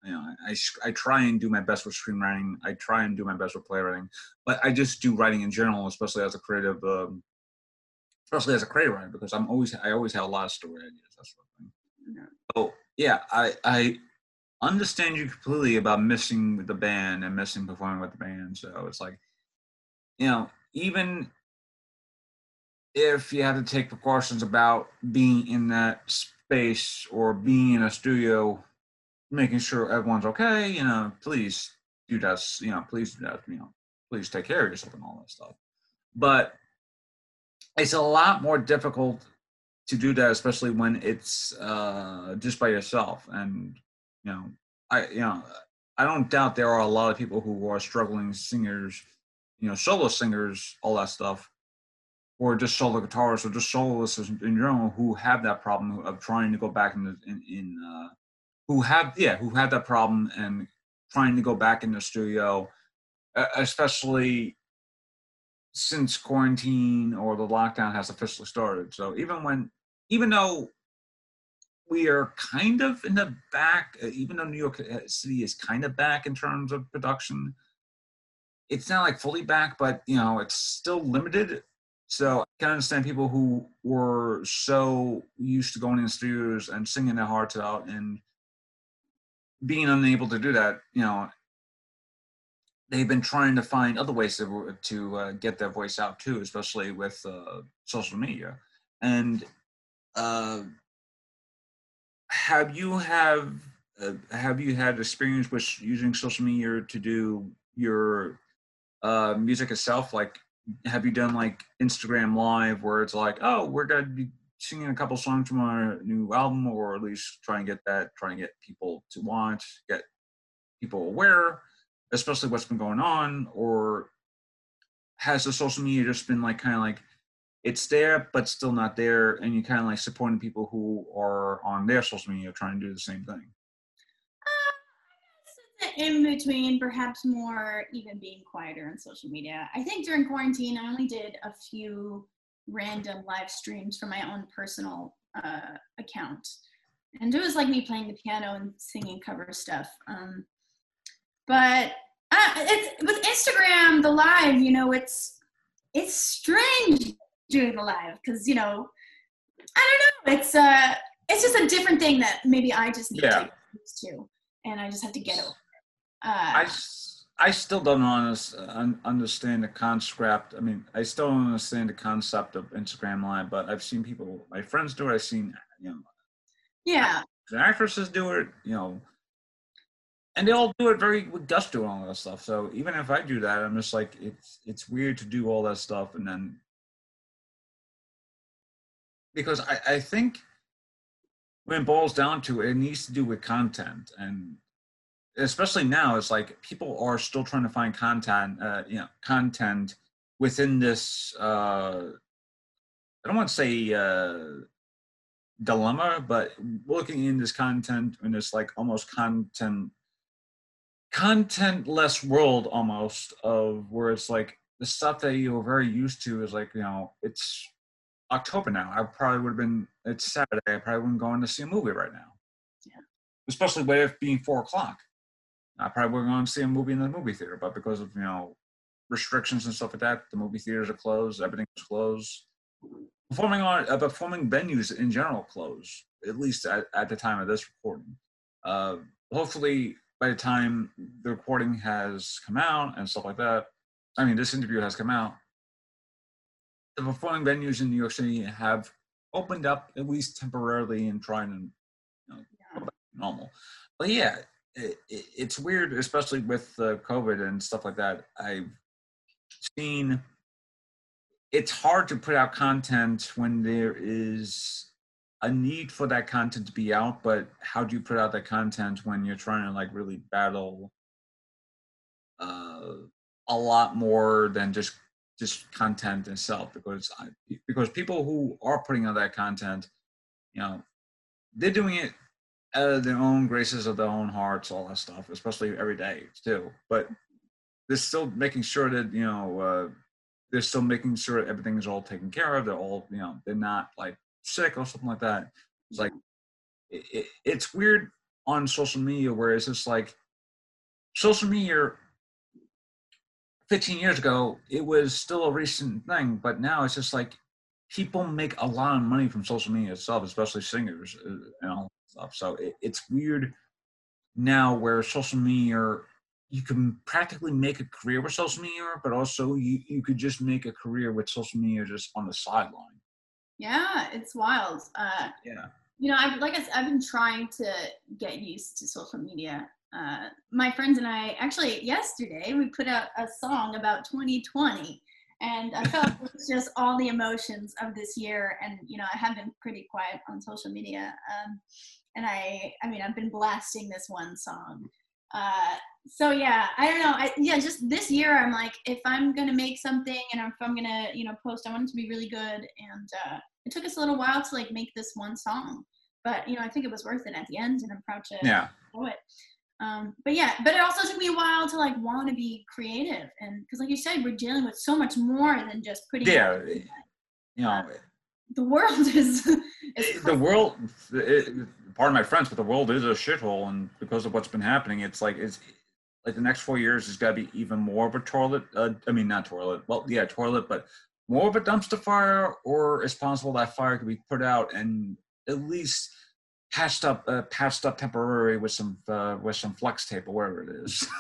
you know, I, I try and do my best with screenwriting. I try and do my best with playwriting, but I just do writing in general, especially as a creative, um, especially as a creative writer, because I'm always I always have a lot of story ideas. That sort of thing. Yeah. So yeah, I I understand you completely about missing the band and missing performing with the band. So it's like you know, even if you have to take precautions about being in that space or being in a studio, making sure everyone's okay, you know, please do that, you know, please do that, you know, please take care of yourself and all that stuff. But it's a lot more difficult to do that, especially when it's uh, just by yourself. And, you know, I, you know, I don't doubt there are a lot of people who are struggling singers you know, solo singers, all that stuff, or just solo guitarists or just soloists in general who have that problem of trying to go back in, the, in, in uh, who have yeah who have that problem and trying to go back in the studio, especially since quarantine or the lockdown has officially started. So even when even though we are kind of in the back, even though New York uh, City is kind of back in terms of production, it's not like fully back, but you know, it's still limited. So I can understand people who were so used to going in studios and singing their hearts out and being unable to do that. You know, they've been trying to find other ways to to uh, get their voice out too, especially with uh, social media. And uh, have you have uh, have you had experience with using social media to do your uh, music itself? Like, have you done like Instagram Live where it's like, oh, we're gonna be singing a couple songs from our new album, or at least try and get that, try and get people to watch, get people aware, especially what's been going on, or has the social media just been like kind of like it's there but still not there, and you kind of like supporting people who are on their social media trying to do the same thing? In between, perhaps more even being quieter on social media. I think during quarantine, I only did a few random live streams from my own personal uh, account. and it was like me playing the piano and singing cover stuff. Um, but uh, it's with Instagram, the live, you know, it's it's strange doing the live because you know, I don't know, it's uh, it's just a different thing that maybe I just need yeah. to used to, and I just have to get over. Uh, I I still don't understand the concept. I mean, I still don't understand the concept of Instagram Live, but I've seen people, my friends do it. I've seen, you know, yeah, actresses do it, you know, and they all do it very with gusto and all that stuff. So even if I do that, I'm just like, it's it's weird to do all that stuff and then because I, I think when it boils down to it, it needs to do with content and especially now it's like people are still trying to find content uh, you know content within this uh, i don't want to say uh, dilemma but looking in this content in this like almost content contentless world almost of where it's like the stuff that you're very used to is like you know it's october now. I probably would have been it's saturday i probably wouldn't go in to see a movie right now. Yeah. Especially with it being four o'clock I probably would going to see a movie in the movie theater, but because of you know restrictions and stuff like that, the movie theaters are closed. Everything's closed. Performing on uh, performing venues in general closed, at least at, at the time of this recording. Uh, hopefully, by the time the recording has come out and stuff like that, I mean, this interview has come out, the performing venues in New York City have opened up at least temporarily and trying to you know, yeah. normal. But yeah, it, it's weird, especially with uh, COVID and stuff like that. I've seen it's hard to put out content when there is a need for that content to be out, but how do you put out that content when you're trying to like really battle uh, a lot more than just just content itself? Because I, because people who are putting out that content, you know, they're doing it out of their own graces of their own hearts, all that stuff, especially every day too. But they're still making sure that you know uh, they're still making sure everything is all taken care of. They're all you know they're not like sick or something like that. It's like it, it, it's weird on social media where it's just like social media 15 years ago it was still a recent thing but now it's just like people make a lot of money from social media itself especially singers you and So it, it's weird now where social media you can practically make a career with social media, but also you, you could just make a career with social media just on the sideline. Yeah, it's wild. Uh, yeah. You know, I've like I said, I've been trying to get used to social media. Uh, my friends and I actually yesterday we put out a song about 2020 and I felt it was just all the emotions of this year. And you know, I have been pretty quiet on social media. Um, and I I mean I've been blasting this one song. Uh, so yeah, I don't know. I, yeah, just this year I'm like, if I'm gonna make something and if I'm gonna you know post, I want it to be really good. And uh, it took us a little while to like make this one song, but you know I think it was worth it at the end, and I'm proud to yeah. show it. Um, but yeah, but it also took me a while to like want to be creative, and because like you said, we're dealing with so much more than just putting. Yeah, you know, the world is, is the world it, pardon my friends but the world is a shithole and because of what's been happening it's like it's like the next four years has got to be even more of a toilet uh, i mean not toilet well yeah toilet but more of a dumpster fire or it's possible that fire could be put out and at least patched up uh, patched up temporarily with some uh, with some flex tape or whatever it is.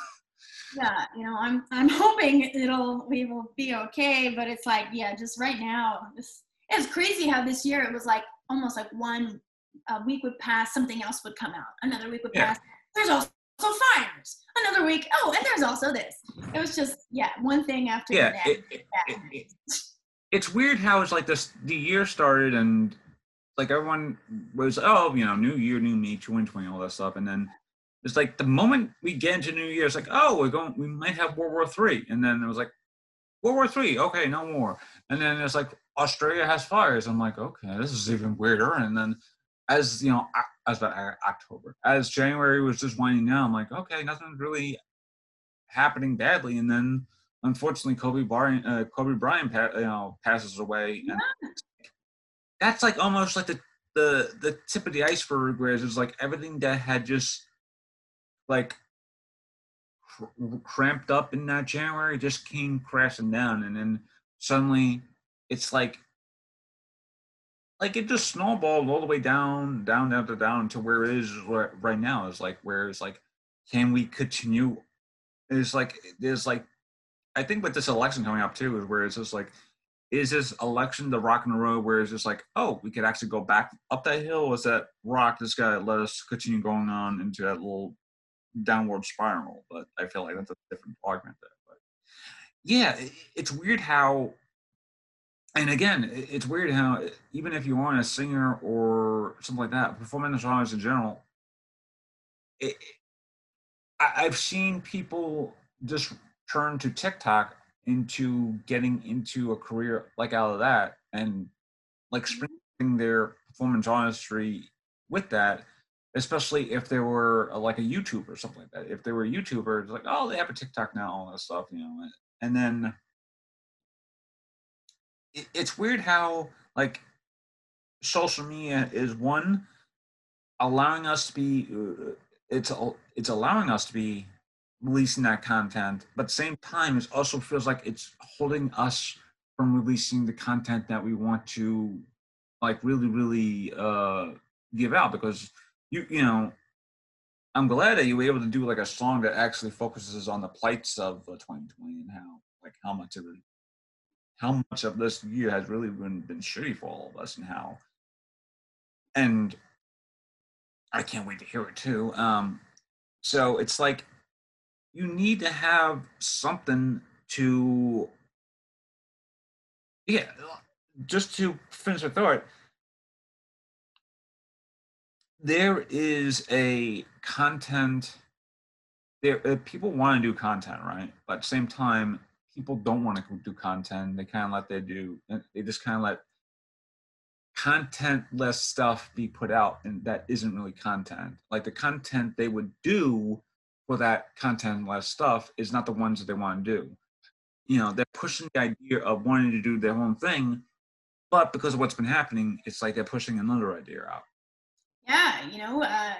Yeah you know i'm i'm hoping it'll we will be okay but it's like yeah just right now this it's crazy how this year it was like almost like one uh, week would pass, something else would come out. Another week would yeah. pass. There's also fires. Another week, oh, and there's also this. It was just yeah, one thing after yeah, the next. It, it, it, it's weird how it's like this. The year started and like everyone was oh you know new year new me 2020 all that stuff and then it's like the moment we get into new year it's like oh we're going we might have world war three and then it was like world war three okay no more and then it's like Australia has fires. I'm like, okay, this is even weirder. And then as you know, as about October, as January was just winding down, I'm like, okay, nothing's really happening badly. And then unfortunately, Kobe Bryant, uh, Kobe Bryant, you know, passes away. And that's like almost like the the the tip of the iceberg, whereas it's like everything that had just like cramped up in that January just came crashing down, and then suddenly it's like like it just snowballed all the way down, down, down, down, to where it is right now. Is like where it's like, can we continue? It's like there's like, I think with this election coming up too is where it's just like, is this election the rock in the road where it's just like, oh, we could actually go back up that hill? Is that rock got to let us continue going on into that little downward spiral? But I feel like that's a different argument there. But yeah, it's weird how and again, it's weird how even if you aren't a singer or something like that, performing songs in general, it, I, I've seen people just turn to TikTok into getting into a career like out of that and like mm-hmm. sprinkling their performance artistry with that, especially if they were a, like a YouTuber or something like that. If they were a YouTuber, it's like, oh, they have a TikTok now, all that stuff, you know, and then it's weird how like social media is one allowing us to be uh, it's it's allowing us to be releasing that content but at the same time it also feels like it's holding us from releasing the content that we want to like really really uh give out because you you know i'm glad that you were able to do like a song that actually focuses on the plights of 2020 and how like how much it how much of this year has really been, been shitty for all of us and how and i can't wait to hear it too um so it's like you need to have something to yeah just to finish the thought there is a content there uh, people want to do content right? But at the same time people don't want to do content. They kind of let they do. They just kind of let content-less stuff be put out, and that isn't really content. Like the content they would do for that content-less stuff is not the ones that they want to do. You know, they're pushing the idea of wanting to do their own thing, but because of what's been happening, it's like they're pushing another idea out. Yeah, you know, uh,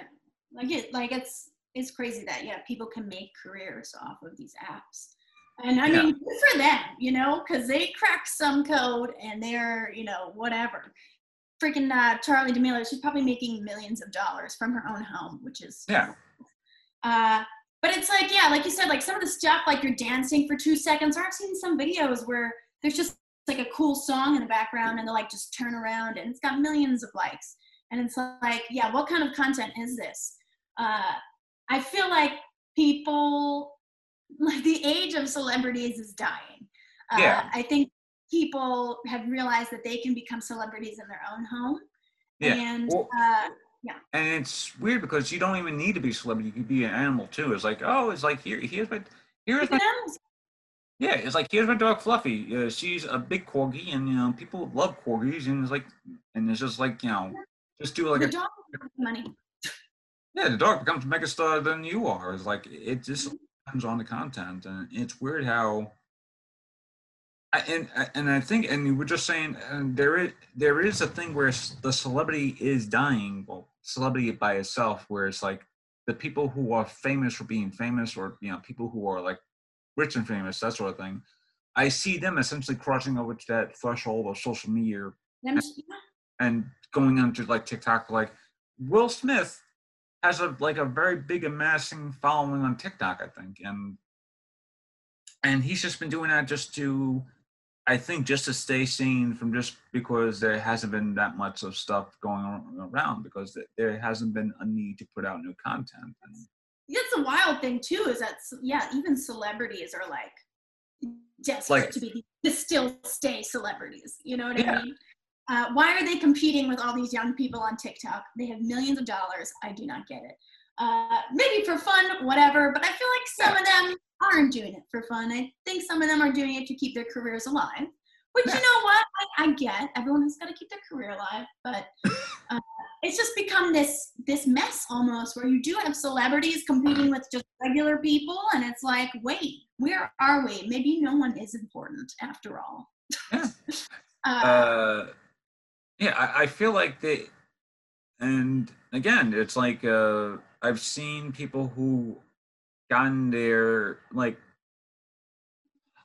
like it, like it's it's crazy that yeah, people can make careers off of these apps and I yeah. mean, good for them, you know, because they cracked some code and they're, you know, whatever. Freaking uh, Charli D'Amelio, she's probably making millions of dollars from her own home, which is yeah. Uh, but it's like, yeah, like you said, like some of the stuff, like you're dancing for two seconds. Or I've seen some videos where there's just like a cool song in the background, and they'll like just turn around, and it's got millions of likes. And it's like, yeah, what kind of content is this? Uh, I feel like people like the age of celebrities is dying. Uh, yeah. I think people have realized that they can become celebrities in their own home. Yeah. And well, uh, yeah. And it's weird because you don't even need to be a celebrity. You can be an animal too. It's like, oh, it's like here, here's my, here's my. Yeah, it's like here's my dog Fluffy. Uh, she's a big corgi, and you know people love corgis, and it's like, and it's just like you know, just do like the a dog money. Yeah, the dog becomes a megastar than you are. It's like it just depends on the content, and it's weird how. I, and and I think and we were just saying and there is there is a thing where the celebrity is dying. Well, celebrity by itself, where it's like the people who are famous for being famous, or you know, people who are like rich and famous, that sort of thing. I see them essentially crossing over to that threshold of social media and, and going onto like TikTok. Like Will Smith has a like a very big amassing following on TikTok, I think, and and he's just been doing that just to, I think, just to stay sane from just because there hasn't been that much of stuff going around because there hasn't been a need to put out new content. And, that's a wild thing too. Is that yeah, even celebrities are like desperate like, to be to still stay celebrities. You know what yeah. I mean? Uh, why are they competing with all these young people on TikTok? They have millions of dollars. I do not get it. Uh, maybe for fun, whatever, but I feel like some of them aren't doing it for fun. I think some of them are doing it to keep their careers alive, which you know what? I, I get. Everyone has got to keep their career alive, but uh, it's just become this this mess almost where you do have celebrities competing with just regular people, and it's like, wait, where are we? Maybe no one is important after all. Yeah. uh, uh yeah, I, I feel like they and again, it's like uh, I've seen people who gotten their like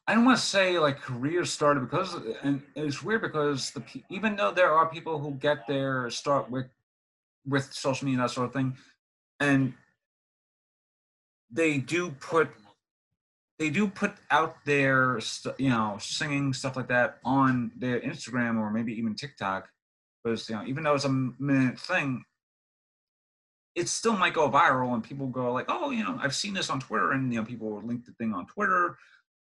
I don't want to say like career started because, and it's weird because the even though there are people who get their start with with social media that sort of thing, and they do put they do put out their you know singing stuff like that on their Instagram or maybe even TikTok, because you know even though it's a minute thing, it still might go viral and people go like, oh, you know, I've seen this on Twitter, and you know people link the thing on Twitter.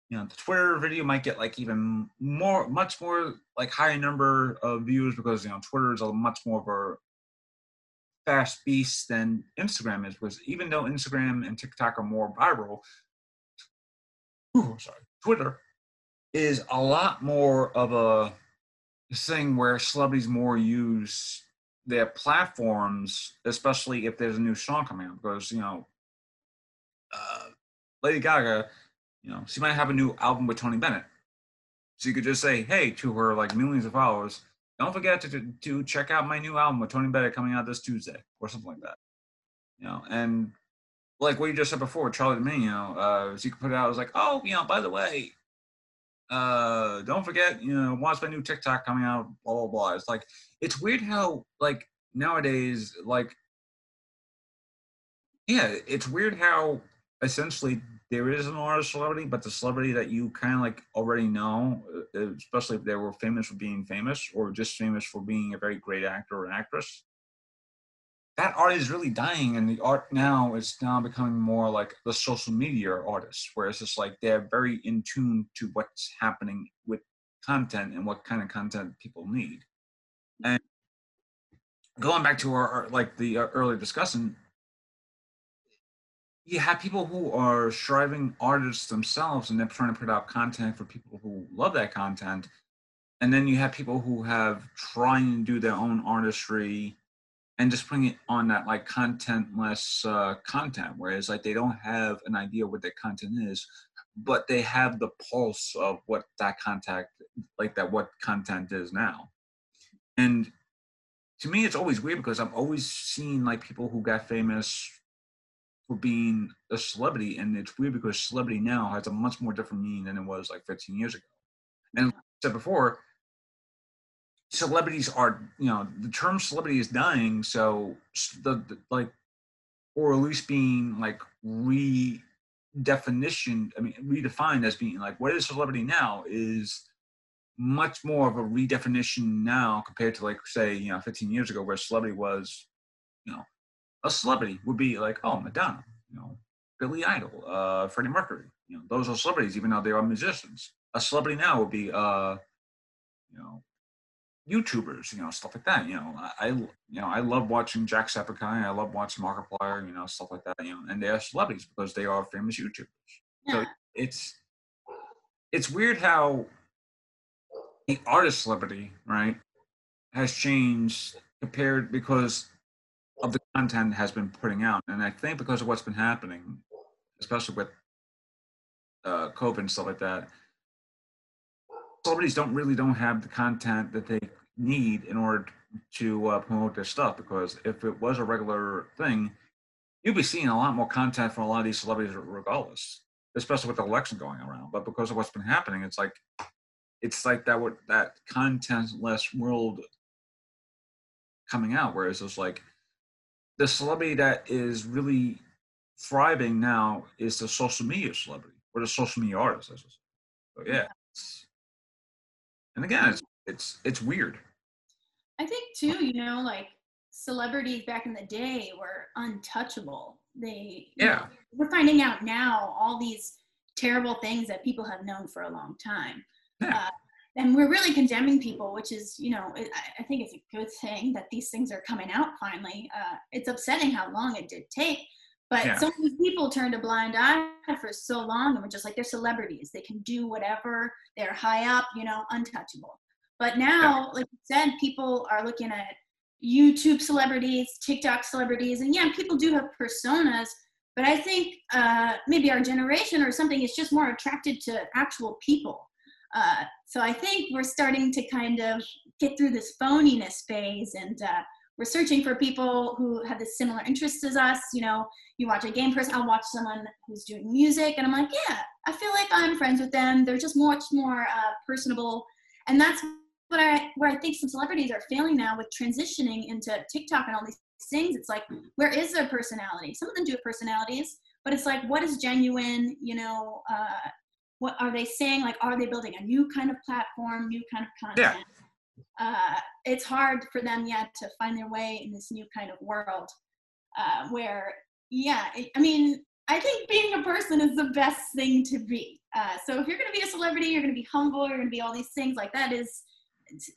You know the twitter video might get like even more much more like higher number of views because you know twitter is a much more of a fast beast than instagram is because even though instagram and tiktok are more viral ooh, sorry twitter is a lot more of a thing where celebrities more use their platforms especially if there's a new song coming out because you know uh, lady gaga you know, she might have a new album with Tony Bennett. So you could just say, hey, to her like millions of followers, don't forget to, to, to check out my new album with Tony Bennett coming out this Tuesday or something like that. You know, and like what you just said before, Charli D'Amelio, uh, she could put it out as like, oh, you know, by the way, uh, don't forget, you know, watch my new TikTok coming out, blah blah blah. It's like it's weird how like nowadays, like yeah, it's weird how essentially there is an artist celebrity, but the celebrity that you kind of like already know, uh, especially if they were famous for being famous or just famous for being a very great actor or actress, that art is really dying. And the art now is now becoming more like the social media artists, where it's just like they're very in tune to what's happening with content and what kind of content people need. And going back to our, our like the uh, earlier discussion, you have people who are striving artists themselves and they're trying to put out content for people who love that content and then you have people who have trying to do their own artistry and just putting it on that like contentless uh, content whereas like they don't have an idea what their content is but they have the pulse of what that contact like that what content is now and to me it's always weird because i've always seen like people who got famous for being a celebrity. And it's weird because celebrity now has a much more different meaning than it was like 15 years ago. And like I said before, celebrities are, you know, the term celebrity is dying. So the, the like, or at least being like redefinition, I mean, redefined as being like, what is celebrity now is much more of a redefinition now compared to like, say, you know, 15 years ago where celebrity was, you know, a celebrity would be like, oh, Madonna, you know, Billy Idol, uh, Freddie Mercury. You know, those are celebrities, even though they are musicians. A celebrity now would be, uh, you know, YouTubers, you know, stuff like that. You know, I, you know, I love watching Jack Jacksepticeye. I love watching Markiplier, you know, stuff like that. You know, and they are celebrities because they are famous YouTubers. Yeah. So it's it's weird how the artist celebrity, right, has changed compared because of the content has been putting out. And I think because of what's been happening, especially with uh, COVID and stuff like that, celebrities don't really don't have the content that they need in order to uh, promote their stuff. Because if it was a regular thing, you'd be seeing a lot more content from a lot of these celebrities regardless, especially with the election going around. But because of what's been happening, it's like it's like that would that contentless world coming out. Whereas it's like the celebrity that is really thriving now is the social media celebrity or the social media artist. So yeah, and again, it's it's it's weird. I think too, you know, like celebrities back in the day were untouchable. They yeah, know, we're finding out now all these terrible things that people have known for a long time. Yeah. Uh, and we're really condemning people, which is, you know, I think it's a good thing that these things are coming out finally. Uh, it's upsetting how long it did take, but yeah. so many people turned a blind eye for so long and were just like, they're celebrities. They can do whatever. They're high up, you know, untouchable. But now, yeah. like you said, people are looking at YouTube celebrities, TikTok celebrities, and yeah, people do have personas. But I think uh, maybe our generation or something is just more attracted to actual people uh, so I think we're starting to kind of get through this phoniness phase and uh, we're searching for people who have the similar interests as us. You know, you watch a game person, I'll watch someone who's doing music, and I'm like, yeah, I feel like I'm friends with them. They're just much more uh, personable, and that's what I where I think some celebrities are failing now with transitioning into TikTok and all these things. It's like, where is their personality? Some of them do have personalities, but it's like, what is genuine? You know, uh, what are they saying? Like, are they building a new kind of platform, new kind of content? Yeah uh, it's hard for them yet to find their way in this new kind of world uh, where yeah i mean i think being a person is the best thing to be. Uh, so if you're going to be a celebrity you're going to be humble you're going to be all these things like that is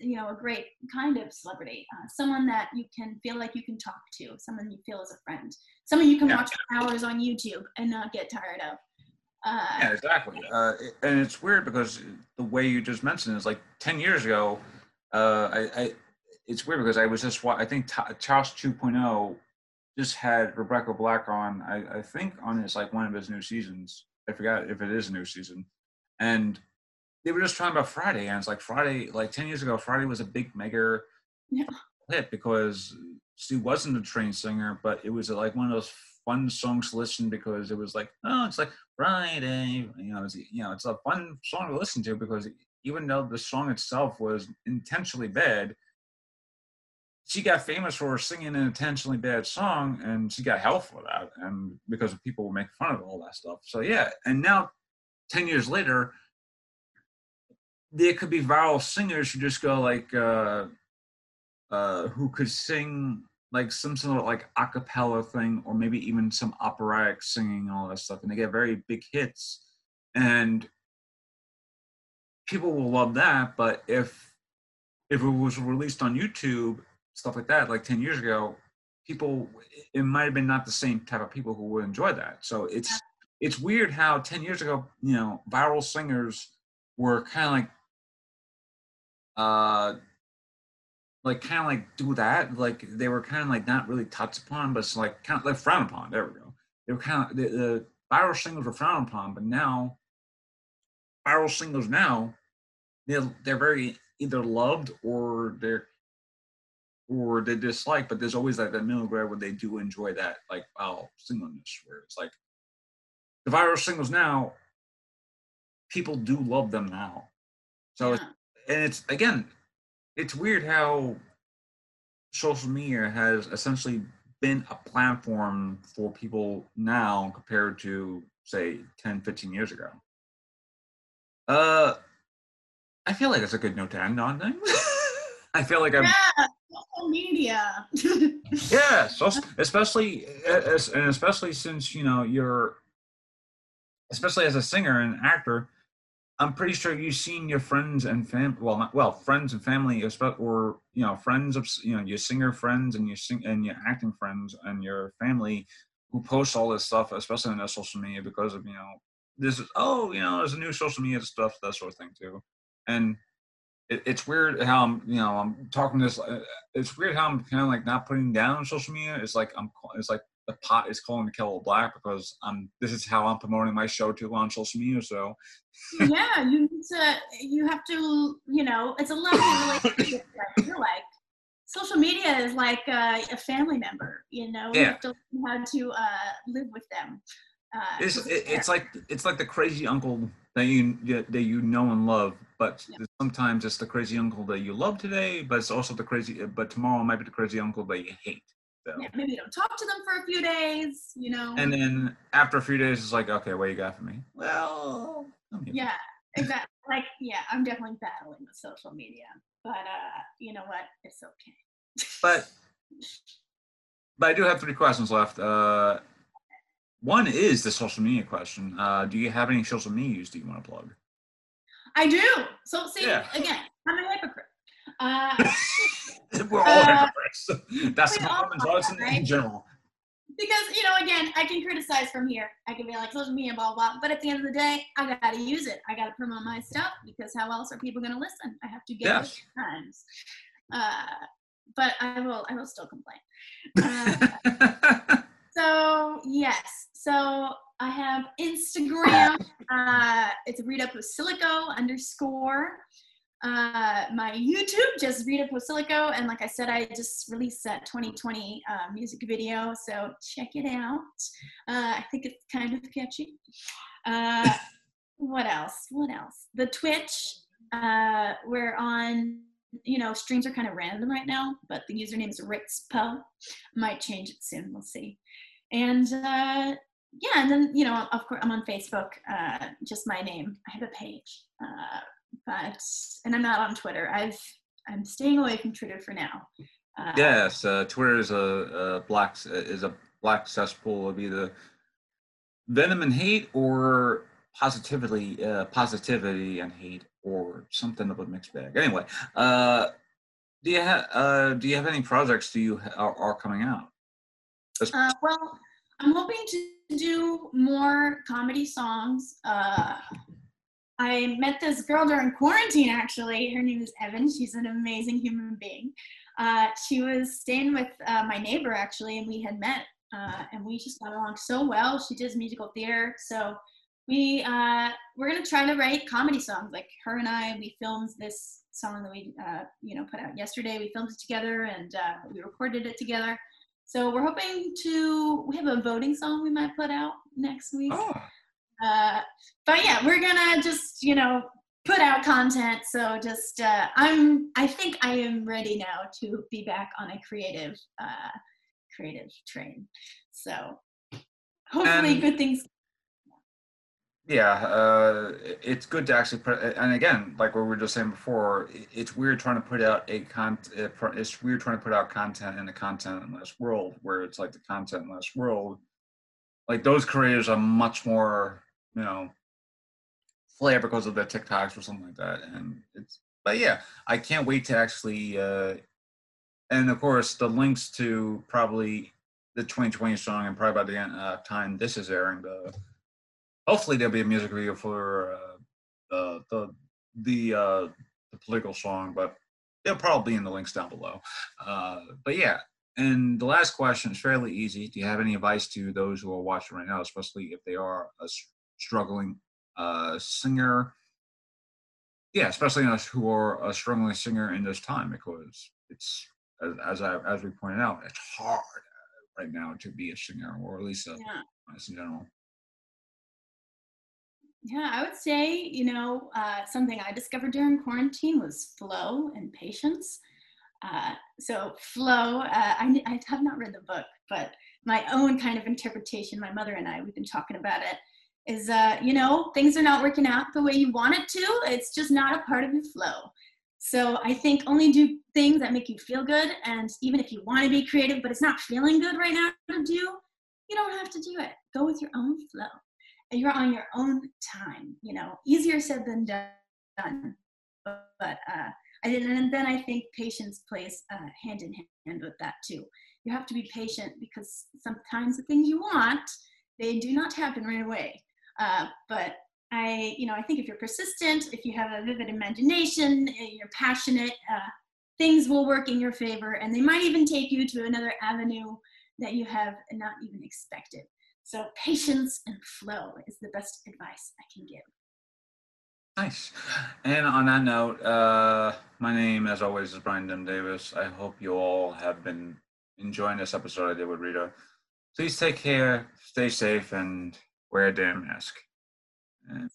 you know a great kind of celebrity uh, someone that you can feel like you can talk to someone you feel as a friend someone you can yeah. watch hours on youtube and not get tired of. Uh, yeah exactly. Uh, and it's weird because the way you just mentioned is like 10 years ago uh, I, I, it's weird because I was just I think Charles 2.0 just had Rebecca Black on. I, I think on his like one of his new seasons. I forgot if it is a new season, and they were just talking about Friday, and it's like Friday, like ten years ago, Friday was a big mega yeah. hit because she wasn't a trained singer, but it was like one of those fun songs to listen because it was like, oh, it's like Friday, you know, it's you know, it's a fun song to listen to because even though the song itself was intentionally bad, she got famous for singing an intentionally bad song and she got hell for that and because people making fun of all that stuff. So yeah and now 10 years later there could be viral singers who just go like uh uh who could sing like some sort of like a cappella thing or maybe even some operatic singing all that stuff and they get very big hits. And people will love that. But if if it was released on YouTube, stuff like that, like ten years ago, people it might have been not the same type of people who would enjoy that. So it's yeah. it's weird how ten years ago, you know, viral singers were kind of like uh like kind of like do that like they were kind of like not really touched upon but it's like kind of like frowned upon there we go they were kind of the, the viral singles were frowned upon but now viral singles now, they're they're very either loved or they're or they dislike, but there's always like that middle ground where they do enjoy that like wow singleness, where it's like the viral singles now, people do love them now. So yeah. it's, and it's again, it's weird how social media has essentially been a platform for people now compared to say 10 15 years ago uh, I feel like it's a good note to end on. I feel like I'm. Yeah, social media. yeah, so especially as, and especially since you know you're, especially as a singer and actor, I'm pretty sure you've seen your friends and fam well not well friends and family or you know friends of you know your singer friends and your sing and your acting friends and your family who post all this stuff, especially on their social media because of you know this is oh you know there's a new social media stuff that sort of thing too. And it, it's weird how i'm you know i'm talking this uh, it's weird how i'm kind of like not putting down social media. It's like i'm it's like the pot is calling the kettle black because i'm this is how i'm promoting my show too on social media so. Yeah you need to you have to you know it's a lovely relationship i feel like social media is like uh, a family member you know? Yeah. you have to learn how to uh, live with them uh, it's it, it's like it's like the crazy uncle that you that you know and love, but yeah. sometimes it's the crazy uncle that you love today, but it's also the crazy but tomorrow might be the crazy uncle that you hate. So. Yeah, maybe you don't talk to them for a few days, you know. And then after a few days, it's like, okay, what you got for me? Well, yeah, exactly. Like, yeah, I'm definitely battling with social media, but uh, you know what? It's okay. but but I do have three questions left. Uh, one is the social media question. Uh, do you have any social medias do you want to plug? I do. So see, yeah. again, I'm a hypocrite. Uh, We're all uh, hypocrites. That's the common in, right? in general. Because you know, again, I can criticize from here. I can be like social media, blah blah. But at the end of the day, I gotta use it. I gotta promote my stuff because how else are people gonna listen? I have to get yes. it times. Uh, but I will. I will still complain. Uh, so yes, so I have Instagram. Uh, it's read up with silico underscore. Uh, my YouTube, just read up Rita Posilico, and like I said, I just released that 2020 uh, music video, so check it out. Uh, I think it's kind of catchy. Uh, what else? What else? The Twitch. Uh, we're on. You know, streams are kind of random right now, but the username is Ritzpo. Might change it soon. We'll see. And yeah, and then you know, of course, I'm on Facebook. Uh, just my name. I have a page, uh, but and I'm not on Twitter. I've I'm staying away from Twitter for now. Uh, yes, uh, Twitter is a, a black is a black cesspool of either venom and hate or positivity uh, positivity and hate or something of a mixed bag. Anyway, uh, do you have uh, do you have any projects do you are, are coming out? Uh, well, I'm hoping to do more comedy songs. Uh, I met this girl during quarantine, actually. Her name is Evan. She's an amazing human being. Uh, she was staying with uh, my neighbor, actually, and we had met, uh, and we just got along so well. She does musical theater, so we uh, we're gonna try to write comedy songs. Like her and I, we filmed this song that we uh, you know put out yesterday. We filmed it together, and we recorded it together. So we're hoping to, we have a voting song we might put out next week. Oh. Uh, but yeah, we're gonna just, you know, put out content. So just, uh, I'm, I think I am ready now to be back on a creative, uh, creative train. So hopefully good things yeah uh, it's good to actually put and again like what we were just saying before it's weird trying to put out a content it's weird trying to put out content in the content in this world where it's like the content in this world. Like those creators are much more you know flair because of their tiktoks or something like that and it's but yeah i can't wait to actually uh and of course the links to probably the 2020 song and probably by the end, uh, time this is airing the hopefully there'll be a music video for uh, uh, the the uh, the political song, but they'll probably be in the links down below. Uh, but yeah, and the last question is fairly easy. Do you have any advice to those who are watching right now, especially if they are a struggling uh, singer? Yeah, especially us who are a struggling singer in this time, because it's as as, I, as we pointed out, it's hard right now to be a singer, or at least a, yeah. in general. Yeah, I would say, you know, uh, something I discovered during quarantine was flow and patience. Uh, so, flow, uh, I, I have not read the book, but my own kind of interpretation, my mother and I, we've been talking about it, is, uh, you know, things are not working out the way you want it to. It's just not a part of your flow. So, I think only do things that make you feel good. And even if you want to be creative, but it's not feeling good right now to do, you don't have to do it. Go with your own flow you're on your own time you know easier said than done but, uh, and then I think patience plays uh, hand in hand with that too. You have to be patient because sometimes the things you want, they do not happen right away. Uh, but I, you know, I think if you're persistent, if you have a vivid imagination, you're passionate, uh, things will work in your favor, and they might even take you to another avenue that you have not even expected. So patience and flow is the best advice I can give. Nice. And on that note, uh, my name, as always, is Brian Dim Davis. I hope you all have been enjoying this episode I did with Rita. Please take care, stay safe, and wear a damn mask. And